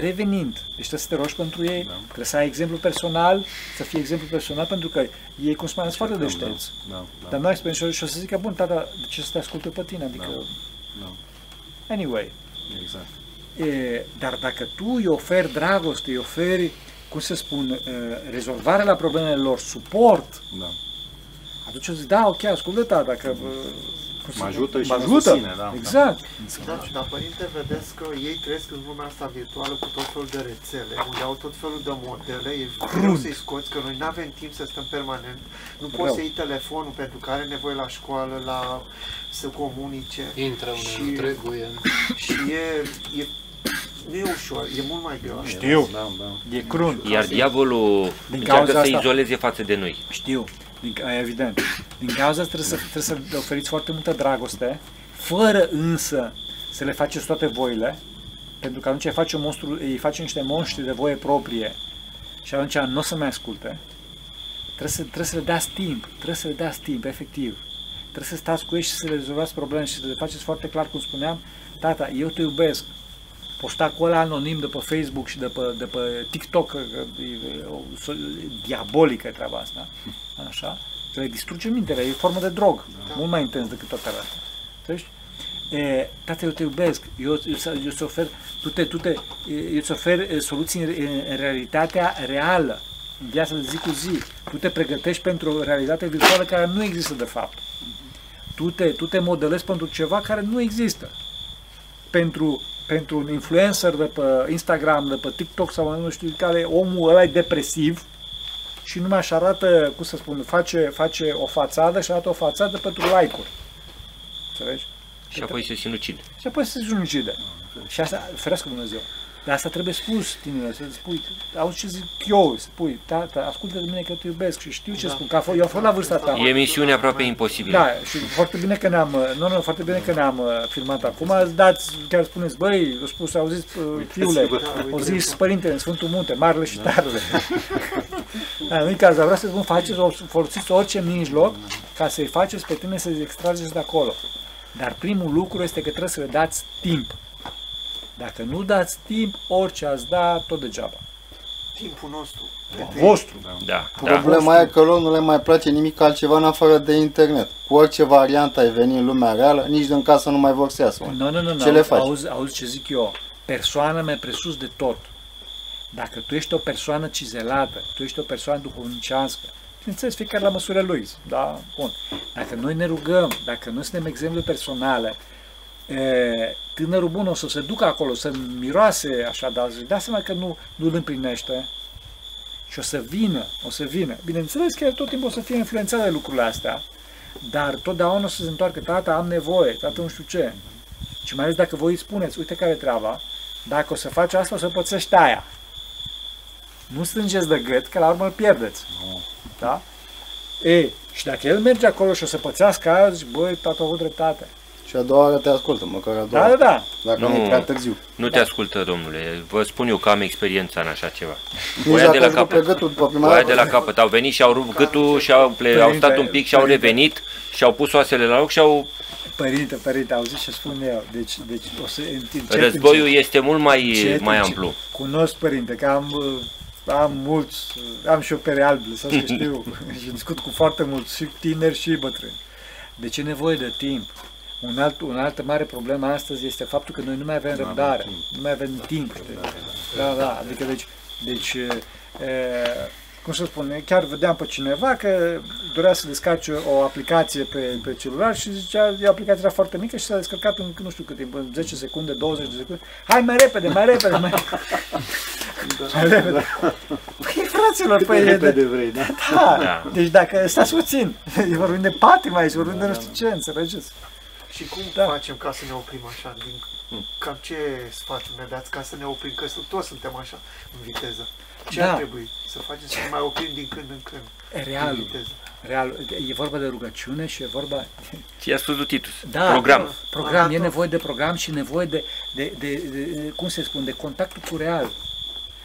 revenind, deci trebuie să te rogi pentru ei, Da. trebuie să ai exemplu personal, să fie exemplu personal, pentru că ei, cum spuneam, sunt foarte Încercăm, deștepți. Da, da. Dar nu ai experiență și o să zică, bun, tata, de ce să te asculte pe tine? Adică, Da. anyway. Exact. E, dar dacă tu îi oferi dragoste, îi oferi, cum să spun, e, rezolvarea la problemele lor, suport, Da. atunci o zic, da, ok, ascultă tata, că... e, cum să Mă spun, ajută și mă mă ajută. susține, da. Exact. Da, dar părinte, vedeți că ei trăiesc în lumea asta virtuală cu tot felul de rețele, unde au tot felul de modele, e greu să-i scoți, că noi nu avem timp să stăm permanent, nu poți Rău. să iei telefonul pentru că are nevoie la școală, la să comunice Intră unde Și- nu trebuie. și e, e nu e ușor, e mult mai greu. așa. Știu. Da, da. E crunt. Iar diavolul Din încearcă cauza să asta- izoleze față de noi. Știu, din, ca- evident. Din cauza asta trebuie să, trebuie să le oferiți foarte multă dragoste, fără însă să le faceți toate voile, pentru că atunci îi face, un monstru, îi face niște monștri de voie proprie și atunci nu o să mai asculte. Trebuie să, trebuie să le dați timp, trebuie să le dați timp, efectiv. Trebuie să stați cu ei și să le rezolvați probleme și să le faceți foarte clar, cum spuneam, tata, eu te iubesc, posta cu ăla anonim de pe Facebook și de pe, de pe TikTok, că e, e, o, so, diabolică e treaba asta, așa, că le distruge mintea, e formă de drog, mult mai intens decât toate alea. Înțelegi? E, tată, eu te iubesc, eu, eu, să- eu îți ofer, tu te, tu te, eu îți ofer e, soluții în, în realitatea reală, în viața de zi cu zi. Tu te pregătești pentru o realitate virtuală care nu există de fapt. Tu te, tu te modelezi pentru ceva care nu există. Pentru, pentru un influencer de pe Instagram, de pe TikTok sau nu știu care, omul ăla e depresiv și numai își arată, cum să spun, face, face o fațadă și arată o fațadă pentru like-uri. Înțelegi? Și apoi se sinucid. Și apoi se sinucide. Și asta, ferească Dumnezeu. Dar asta trebuie spus tinerilor, să spui, auzi ce zic eu, să spui, tata, ascultă de mine că te iubesc și știu ce Da. spun, că a fost, eu am fost la vârsta ta. E misiune aproape imposibilă. Da, și foarte bine că ne-am, nu, nu, foarte bine că ne-am uh, filmat acum, dați, chiar spuneți, băi, eu spus, auziți, uh, fiule, o zis părinte în Sfântul Munte, marele și tarele. da, nu-i caz, dar vreau să spun, faceți, o- folosiți orice mijloc ca să-i faceți pe tine să-ți extrageți de acolo. Dar primul lucru este că trebuie să le dați timp. Dacă nu dați timp, orice ați da, tot degeaba. timpul nostru. A vostru. Da, da. Problema e că lor nu le mai place nimic altceva în afară de internet. Cu orice variantă ai veni în lumea reală, nici din casă nu mai vor să iasă. Nu, nu, nu, nu. Ce le faci? Auzi, auzi ce zic eu. Persoana mai presus de tot. Dacă tu ești o persoană cizelată, tu ești o persoană duhovnicească, bineînțeles, fiecare la măsura lui, da? Bun. Dacă noi ne rugăm, dacă noi suntem exemple personale, e, tânărul bun o să se ducă acolo, să miroase așa, dar își dea seama că nu, nu îl împlinește și o să vină, o să vină. Bineînțeles că el tot timpul o să fie influențat de lucrurile astea, dar totdeauna o să se întoarcă, tata, am nevoie, tata, nu știu ce. Și mai ales dacă voi îi spuneți, uite care e treaba, dacă o să faci asta, o să pățești aia. Nu strângeți de gât, că la urmă îl pierdeți. Da? E, și dacă el merge acolo și o să pățească aia, zici, băi, tata a avut dreptate. Și a doua oară te ascultă, măcar a doua Da, da, oară. da. Dacă nu, Nu. e prea târziu. Nu te ascultă, domnule. Vă spun eu că am experiența în așa ceva. Nici Voia dacă de la îți rupe capăt. gâtul după prima Voia dată. de la capăt. Au venit și au rupt gâtul și au, ple, au stat un pic și au Părinte, revenit și au pus oasele la loc și au... Părinte, părinte, auziți ce spun eu. Deci, deci o să încep Războiul încet, este mult mai, încet, mai încet. amplu. Cunosc, părinte, că am, uh, am mulți, uh, am și o pere albă, lăsați că știu, și discut cu foarte mulți, și tineri și bătrâni. Deci e nevoie de timp. Un alt, un altă mare problemă astăzi este faptul că noi nu mai avem răbdare, nu mai avem timp. știi? Da, da, adică deci, deci e, cum să spun, chiar vedeam pe cineva că dorea să descarce o aplicație pe, pe celular și zicea, e aplicația era foarte mică și s-a descărcat în nu știu cât timp, în 10 secunde, 20 de secunde. Hai mai repede, mai repede, mai, mai repede. Păi, fraților, păi, e de, vrei, da? da. Da. Deci dacă stați puțin, vorbim de patima aici, vorbim de nu știu ce, înțelegeți? Și cum Da. facem ca să ne oprim așa? Din, cam ce sfaturi ne dați ca să ne oprim? Că toți suntem așa în viteză. Ce Da. ar trebui să facem să ne mai oprim din când în când? în Realul, viteză? realul, e vorba de rugăciune și e vorba Ți-a spus lui Titus. Da, Program. Program, Ah, e tot. nevoie de program și nevoie de, de, de, de, cum se spune, de contactul cu real.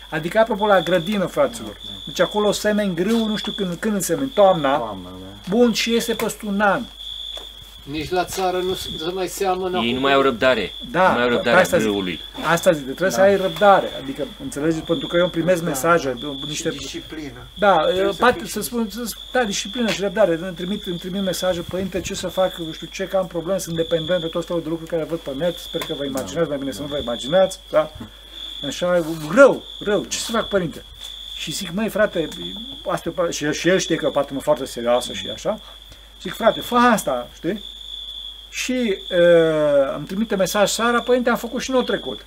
Adică, apropo, la grădină, fraților. Deci acolo semeni grâu, nu știu când, când semeni, toamna. Doamne, da. Bun, și iese peste un an. Nici la țară nu se mai seamănă Ei cu- nu mai au răbdare. Da, nu mai au pe răbdarea asta zic. grâului. Asta zic, de trebuie să ai răbdare. Adică, înțelegeți, pentru că eu îmi primesc mesaje, Și niște... disciplină. Da, Trebuie să pat, fii să și- spun, să, da, disciplină și răbdare. Îmi trimit, îmi trimit mesaje, părinte, ce să fac, nu știu ce, că am probleme, sunt dependent de tot felul de lucruri care văd pe net, sper că vă imaginați, mai bine să nu vă imaginați, da? Așa, rău, rău, ce să fac, părinte? Și zic, măi, frate, asta e o parte- și, el, și el știe că e o parte foarte serioasă și așa. Zic, frate, fă asta, știi? Și uh, îmi trimite mesaj Sara, părinte, am făcut și nou trecut.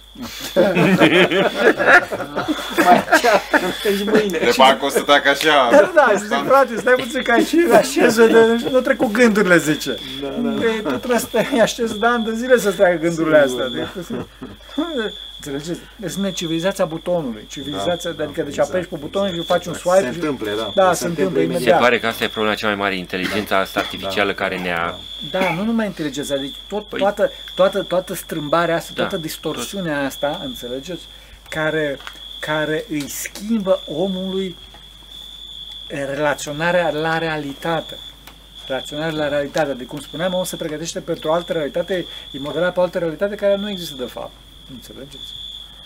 Deci mâine. De parcă o să tac așa. Da, da, și zic, frate, stai puțin că aici așeză de, nu trec cu gândurile, zice. Da, da. Păi, tu trebuie să te așezi de ani de zile să-ți treacă gândurile astea. Deci, Înțelegeți? Deci sunt civilizația butonului. Civilizația, da, adică deci apeși pe buton și faci un Se swipe și... întâmplă, da. Da, Se se întâmplă Se imediat. pare că asta e problema cea mai mare, inteligența asta artificială care ne-a... Da, nu numai inteligența, deci tot, Păi- toată, toată, toată strâmbarea asta, Da, toată distorsiunea asta, înțelegeți, care, care îi schimbă omului eh, relaționarea la realitate. Relaționarea la realitate. De cum spuneam, omul se pregătește pentru o altă realitate, e modelat pe o altă realitate care nu există de fapt. Înțelegeți?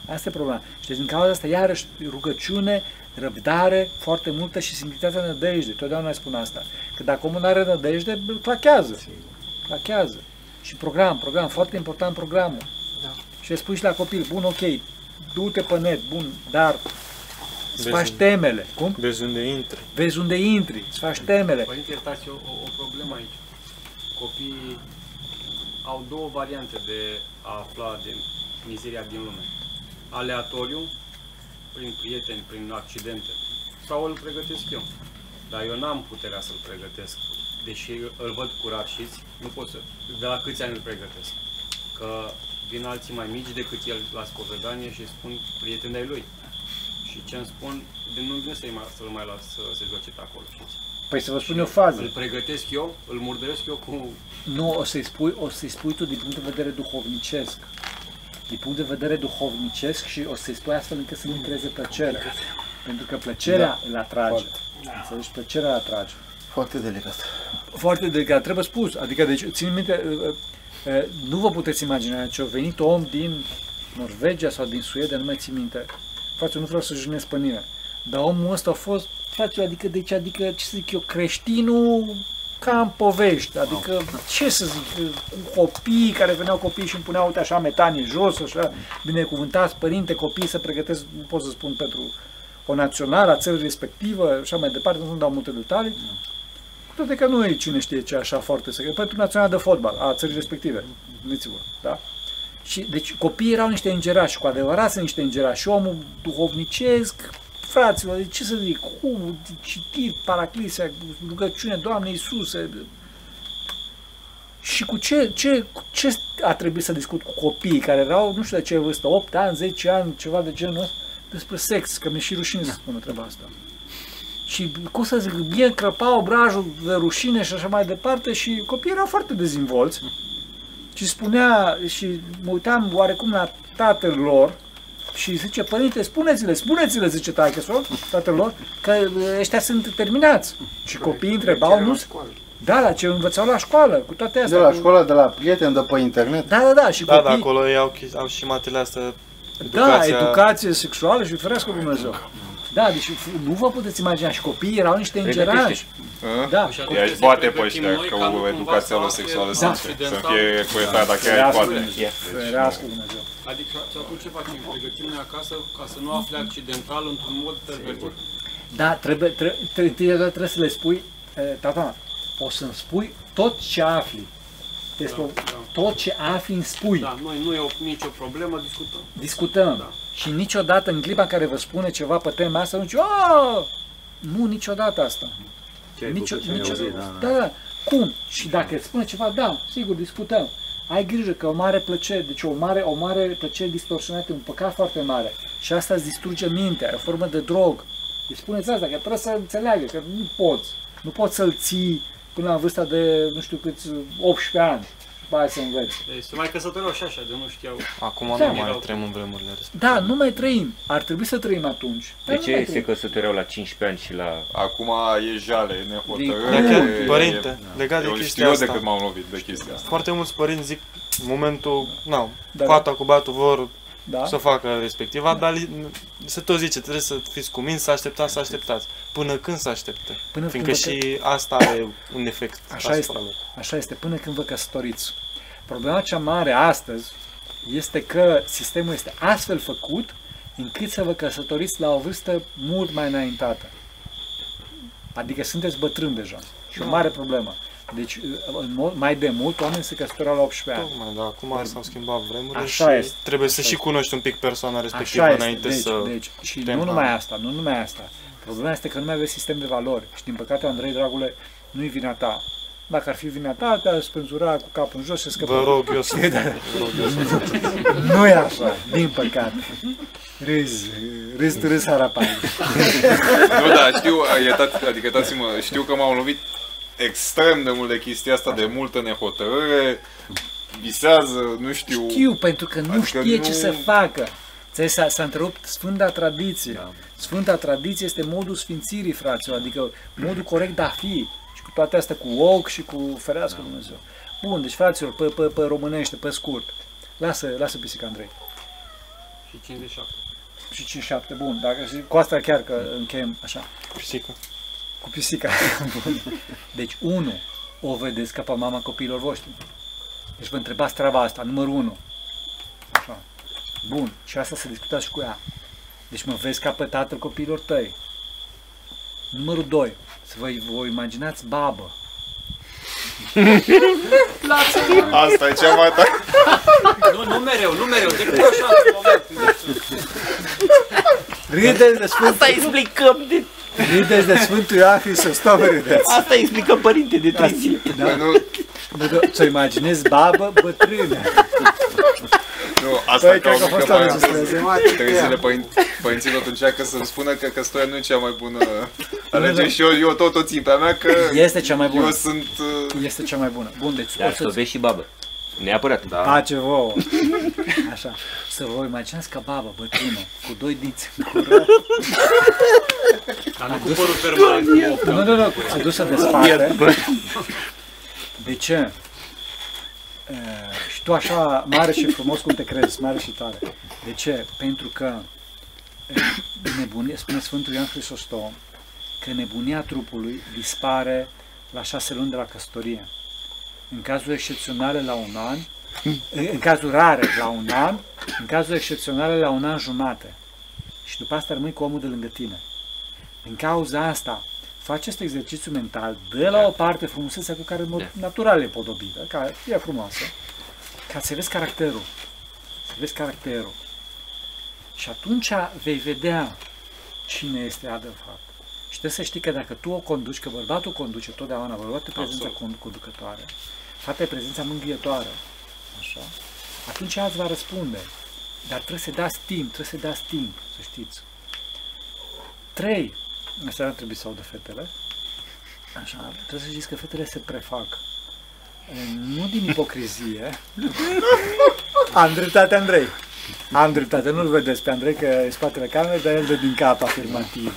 Asta e problema. Și deci din cauza asta, iarăși, rugăciune, răbdare, foarte multă și simplitatea nădejde. Totdeauna mai spun asta. Că dacă omul nu are nădejde, îl clachează. Clachează. Și program, program, foarte important programul. Da. Și îi spui și la copil, bun, ok, du-te pe net, bun, dar îți Vezi faci unde- temele. Cum? Vezi unde intri. Vezi unde intri, îți faci temele. Părinte, iertați o, o, o problemă aici. Copiii au două variante de a afla de mizeria din lume. Aleatoriu, prin prieteni, prin accidente, sau îl pregătesc eu. Dar eu n-am puterea să-l pregătesc, deși îl văd curat, știți? Nu pot să... De la câți ani îl pregătesc? Că vin alții mai mici decât el la spovedanie și spun prieteni ai lui. Și ce îmi spun, de nu vine să-i mai, să-l mai las să se joace pe acolo, știți? Păi să vă spun eu o fază. Îl pregătesc eu, îl murdăresc eu cu... Nu, o să-i spui, o să-i spui tu din punct de vedere duhovnicesc. Din punct de vedere duhovnicesc și o să-i spui astfel încât să nu creeze plăcere. Pentru că plăcerea da. îl atrage. Înțelegi? Plăcerea îl atrage. Foarte delicat. Foarte delicat, trebuie spus. Adică, deci, țin minte, uh, uh, uh, nu vă puteți imagina, ce a venit om din Norvegia sau din Suedia, nu mai țin minte. Frate, nu vreau să jignesc pe nimeni. Dar omul ăsta a fost, frate, adică, deci, adică, ce să zic eu, creștinul ca în povești, adică, ce să zic, cu copii care veneau copii și îmi puneau, uite, așa, metanie jos, așa, binecuvântați, părinte, copii să pregătesc, nu pot să spun, pentru o națională a țării respectivă, așa mai departe, nu dau multe detalii. Cu toate că nu e cine știe ce așa foarte secret, pentru națională de fotbal a țării respective, gândiți-vă, da? Și, deci copiii erau niște îngerași, cu adevărat sunt niște îngerași. Și omul duhovnicesc, fraților, de ce să zic, cu citit, paraclisia, rugăciune, Doamne Iisuse. Și cu ce, ce, cu ce a trebuit să discut cu copiii care erau, nu știu de ce vârstă, 8 ani, 10 ani, ceva de genul ăsta, despre sex, că mi-e și rușine să spună treaba asta. Și, cum să zic, bine crăpa obrajul de rușine și așa mai departe și copiii erau foarte dezvolți. Și spunea, și mă uitam oarecum la tatăl lor, și zice, părinte, spuneți-le, spuneți-le, zice taică tatăl lor, că ăștia sunt terminați. Și copiii întrebau, nu? Da, la ce învățau la școală, cu toate De astea. la cu- școală, de la prieteni, de pe internet. Da, da, da, și Da, da, copiii... acolo ei au, chis- au și materiile astea. Da, Educația. educație sexuală și ferească Dumnezeu. Da, deci nu vă puteți imagina, și copiii erau niște îngerași. Da, Și Ea atunci își să bate ne pe ăștia pregătim noi că ca nu o cumva educația să lor afle sexuală să Da. să accidental. fie corectată dacă ea Ferească poate. Dumnezeu. Ferească Dumnezeu. Adică și atunci ce facem? Pregătim noi acasă ca să nu afle accidental într-un mod pervertit. Da, trebuie, trebuie, trebuie, trebuie să le spui, e, tata, o să-mi spui tot ce afli. Despre Da, da. tot ce afli îmi spui. Da, noi nu e o, nicio problemă, discutăm. Discutăm. Da. Și niciodată în clipa în care vă spune ceva pe tema asta, nu zice, "A, nu, niciodată asta. Ce ai Nicio, făcut, ce ai nicio, auzit, da, da. Cum? Și dacă îți spune ceva, da, sigur, discutăm. Ai grijă că o mare plăcere, deci o mare, o mare plăcere distorsionată, un păcat foarte mare. Și asta îți distruge mintea, e o formă de drog. Îi spuneți asta, că trebuie să înțeleagă, că nu poți. Nu poți să-l ții până la vârsta de, nu știu câți, 18 ani. Și după aia să înveți. Deci se mai căsătoreau și așa, de nu știau. Acum Da. nu mai trăim în vremurile respective. Da, nu mai trăim. Ar trebui să trăim atunci. De Dar nu mai ce se trăim. căsătoreau la 15 ani și la... Acum e jale, e nehotărâre. Dar chiar, e- părinte, legat de eu chestia știu eu de asta. cât m-am lovit de chestia asta. Foarte mulți părinți zic, în momentul, na, Da. fata cu băiatul vor Da? să facă respectiva, dar li- se tot zice, trebuie să fiți cuminți, să așteptați, să așteptați. Până când să aștepte? Până Fiindcă când vă și asta are un efect Așa asupra este. lor. Așa este, până când vă căsătoriți. Problema cea mare astăzi este că sistemul este astfel făcut încât să vă căsătoriți la o vârstă mult mai înaintată. Adică sunteți bătrâni deja. Și o mare problemă. Deci, în mod, mai de mult, oamenii se căsătoreau la 18 ani. Tocmai, da, acum s-au schimbat vremurile Așa și este. trebuie să Așa și este. cunoști un pic persoana respectivă Așa este. înainte Deci, să... deci, și te nu numai îmbraci. asta, nu numai asta. Problema este că nu mai aveți sistem de valori. Și din păcate, Andrei, dragule, nu-i vina ta. Dacă ar fi vina ta, te-ar spânzura cu capul în jos și scăpa. Vă rog eu să... Da. Nu e așa, din păcate. Râzi, râzi, râzi harapai. Nu, da, știu, iertați, adică iertați-mă, știu că m-am lovit extrem de mult de chestia asta, de multă nehotărâre, visează, nu știu... Știu, pentru că nu Adică știe nu- ce să facă. Ți s-a, s-a întrerupt Sfânta Tradiție. Da. Sfânta Tradiție este modul sfințirii, fraților, adică modul corect de a fi. Și cu toate astea, cu ochi și cu ferească Da. Dumnezeu. Bun, deci, fraților, pe, pe, pe românește, pe scurt. Lasă, lasă pisica, Andrei. Și 57. Și 5-7, bun. Dacă, și cu asta chiar că încheiem așa. Pisică. Cu pisica. Bun. Deci, unu, o vedeți ca pe mama copiilor voștri. Deci vă întrebați treaba asta, numărul unu. Așa. Bun. Și asta să discutați și cu ea. Deci mă vezi ca pe tatăl copiilor tăi. Numărul 2. Să vă, vă imaginați babă. Asta e cea mai tare. Nu, nu mereu, nu mereu, decât așa în moment. Râdeți de Sfântul, Asta explicăm de... râdeți de Sfântul Ioan Hristos, stop râdeți. Asta explicăm părinte de trei zile. Da? Nu, Nu, da, Să imaginezi babă bătrână. nu, asta Păi, ca cred că a o mică fost la paranteză. înregistrare. Trei zile părin- părinții tot încearcă să-mi spună că căsătoria nu e cea mai bună alegere și eu, eu tot o țin pe a mea că Este cea mai bună. eu sunt... uh, Este cea mai bună. Bun, deci Dar o să să vezi și babă. Neapărat. Da. Pace vouă. Așa. Să vă imaginați ca babă bătrână, cu doi diți în cură. Dar nu cu părul permanent. cu opt. Nu, nu, nu, adusă de spate. De ce? Uh, și tu așa mare și frumos cum te crezi, mare și tare. De ce? Pentru că nebunia, spune Sfântul Ioan Hristostom, că nebunia trupului dispare la șase luni de la căsătorie. În cazuri excepționale la un an, în cazuri rare la un an, în cazuri excepționale la un an jumate. Și după asta rămâi cu omul de lângă tine. Din cauza asta, faci acest exercițiu mental, dă la o parte frumusețea cu care în mod natural e podobită, care e frumoasă, ca să vezi caracterul. Să vezi caracterul. Și atunci vei vedea cine este ea de fapt. Și trebuie să știi că dacă tu o conduci, că bărbatul conduce totdeauna, bărbatul e prezența Absolut. con- conducătoare, fata e prezența mângâietoare, așa, atunci ea îți va răspunde. Dar trebuie să dați timp, trebuie să dați timp, să știți. Trei, asta nu trebuie să audă fetele, așa, trebuie să știți că fetele se prefac. E, Nu din ipocrizie. Am dreptate, Andrei. Am dreptate, nu-l vedeți pe Andrei că e în spatele camerei, dar el dă din cap afirmativ.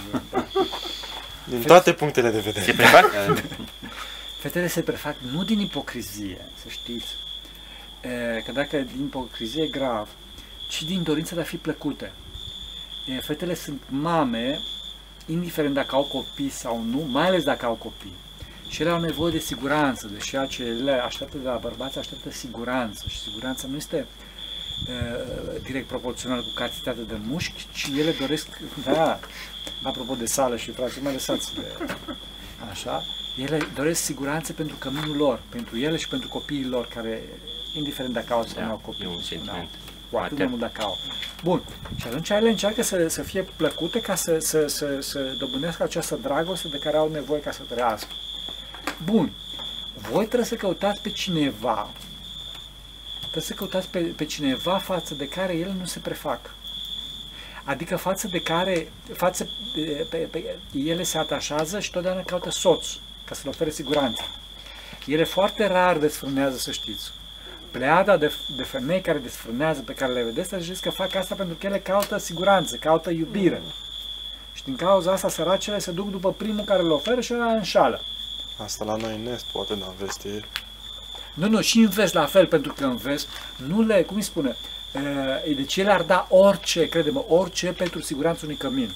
Din toate punctele de vedere. Se prefac? Fetele se prefac nu din ipocrizie, să știți, E, că dacă e din ipocrizie e grav, ci din dorința de a fi plăcute. E, Fetele sunt mame, indiferent dacă au copii sau nu, mai ales dacă au copii. Și ele au nevoie de siguranță, deși ceea ce ele așteaptă de la bărbați, așteaptă siguranță. Și siguranța nu este uh, direct proporțională cu cantitatea de mușchi, ci ele doresc, da, apropo de sală și frate, mai lăsați de Așa? Ele doresc siguranță pentru căminul lor, pentru ele și pentru copiii lor, care, indiferent dacă au sau nu au copii, Da, e un cum spuneam, sentiment cu atât mai matern. mult dacă au. Bun. Și atunci ele încearcă să, să fie plăcute ca să, să, să, să dobândească această dragoste de care au nevoie ca să trăiască. Bun. Voi trebuie să căutați pe cineva, trebuie să căutați pe, pe cineva față de care ele nu se prefac. Adică față de care, față de, pe, pe, ele se atașează și totdeauna caută soț, ca să le ofere siguranță. Ele foarte rar desfrânează, să știți. Pleada de, de femei care desfrânează, pe care le vedeți, să știți că fac asta pentru că ele caută siguranță, caută iubire. Și din cauza asta săracele se duc după primul care le oferă și ăla înșală. Asta la noi în est, poate, dar în vest e... Nu, nu, și în vest la fel, pentru că în vest nu le, cum îi spune, e, deci ele ar da orice, crede-mă, orice pentru siguranța unui cămin.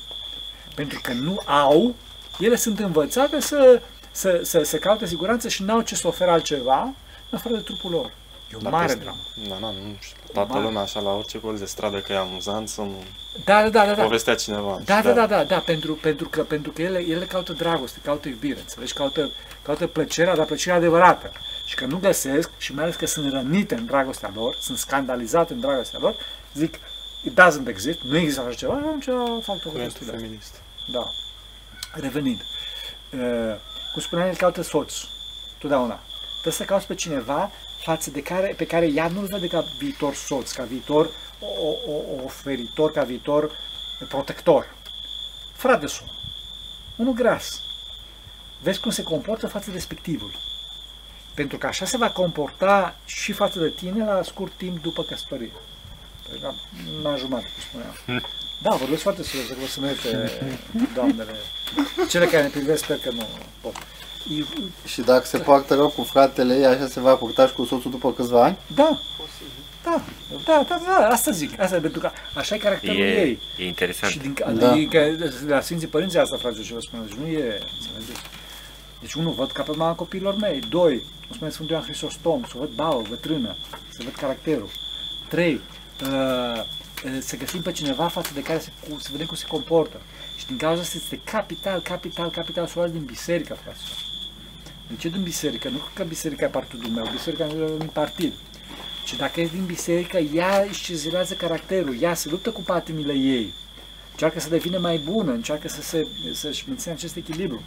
Pentru că nu au, ele sunt învățate să, să, să, să caute siguranță și n-au ce să ofere altceva în afară de trupul lor. E o Dar mare peste- dramă. Da, da, nu știu. Toată Mare. lumea așa la orice colț de stradă că e amuzant să nu Da, da, da, da. da. povestea cineva. Da, Și da, da, da, da, pentru, pentru că, pentru că ele, ele caută dragoste, caută iubire, înțelegi, caută, caută plăcerea, dar plăcerea adevărată. Și că nu găsesc, și mai ales că sunt rănite în dragostea lor, sunt scandalizate în dragostea lor, zic, it doesn't exist, nu există așa ceva, atunci fac tot Curentul restul de feminist. Da. Revenind. Uh, cum spuneam, el caută soț. Totdeauna. Trebuie să cauți pe cineva față de care, pe care ea nu-l vede ca viitor soț, ca viitor o, o, o oferitor, ca viitor protector. Frate sun. Unul gras. Vezi cum se comportă față de respectivul. Pentru că așa se va comporta și față de tine la scurt timp după căsătorie. Păi, la un an jumătate, cum spuneam. Da, vorbesc foarte serios, că o să merge doamnele. Cele care ne privesc sper că nu pot. E- Și dacă se poartă rău cu fratele ei, așa se va purta și cu soțul după câțiva ani? Da, da, da, da, da, asta zic, asta pentru că așa e caracterul E, ei. e interesant. Și din, Da. da. adică, la Sfinții Părinții asta, frate, și vă spun, deci nu e, înțelegeți? Deci, unul, văd ca pe mama copiilor mei. Doi, o spune Sfântul Ioan Hristostom, să văd baul, bătrână, să văd caracterul. Trei, uh, uh, să găsim pe cineva față de care să, cu, să vedem cum se comportă. Și din cauza asta este capital, capital, capital să o luați din biserică, frate. De ce din biserică? Nu că biserica e partidul meu, biserica nu e un partid. Și dacă ești din biserică, ea își cizilează caracterul, ea se luptă cu patimile ei, încearcă să devină mai bună, încearcă să se, să-și mențină acest echilibru.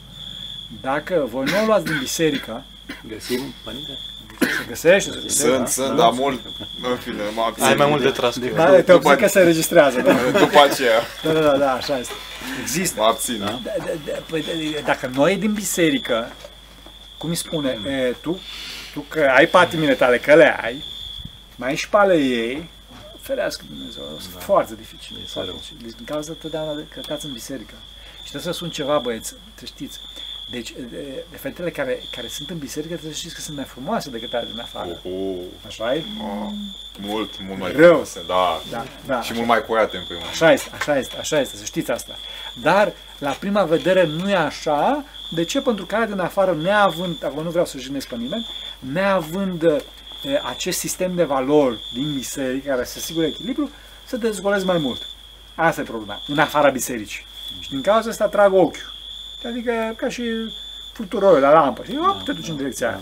Dacă voi nu o luați din biserică, Găsim, părinte? Se găsește, se găsește. Sunt, da? sunt, dar mult, în fine, mă abțin. Ai mai mult de tras cu eu. Da, te După- obțin că se înregistrează, da. După aceea, Da, da, da, da, așa este. Există. mă abțin. Da, da, da, păi, da, dacă noi din biserică, cum îi spune, e, tu, tu că ai patimile tale, că le ai, mai ai și pe ale ei, ferească Dumnezeu, o să fie foarte dificil. Foarte dificil. Deci din cauza totdeauna de căcați în biserică. Și trebuie să spun ceva, băieți, să știți, Deci, de, de fetele care, care sunt în biserică, trebuie să știți că sunt mai frumoase decât ale din afară. Oh, Așa e? oh, mult, mult mai Rău. frumoase, da. Da, da, Și așa. mult mai curate în primul rând. Așa este, așa este, așa este, să știți asta. Dar, la prima vedere, nu e așa. De ce? Pentru că alea din afară, neavând, acum nu vreau să jignesc pe nimeni, neavând e, acest sistem de valori din biserică, care să asigure echilibru, să dezgolesc mai mult. Asta e problema, în afara bisericii. Și din cauza asta trag ochiul. Adică, ca și fluturoiul la lampă, și op, te duci în direcția aia.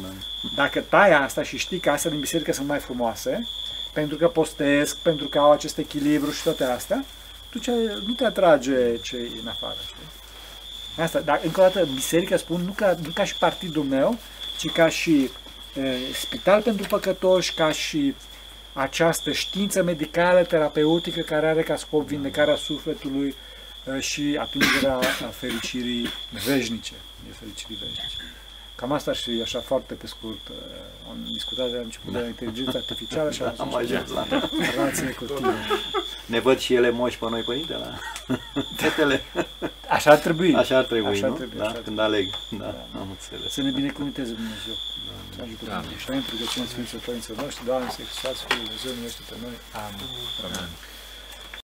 Dacă tai asta și știi că astea din biserică sunt mai frumoase, pentru că postesc, pentru că au acest echilibru și toate astea, tu ce, nu te atrage cei în afară. Știi? Asta, dar încă o dată, biserica spun nu ca, nu ca și partidul meu, ci ca și e, spital pentru păcătoși, ca și această știință medicală, terapeutică, care are ca scop vindecarea sufletului e, și atingerea a fericirii veșnice. De fericirii veșnice. Cam asta ar fi așa foarte pe scurt. e, Am discutat de la început de la inteligența artificială și Am ajuns la relațiile cu tine. Ne văd și ele moși pe noi, părinte, la fetele. Așa ar trebui. Așa ar trebui, Așa ar nu? trebui, da? așa ar Când aleg. Da, am înțeles. Să ne binecuvânteze Dumnezeu. Să ajute Da. Dumnezeu. Și noi rugăciune Sfinților Părinților noștri, Doamne, să exusați Fiul Dumnezeu, numește pe noi. Amin. Amen.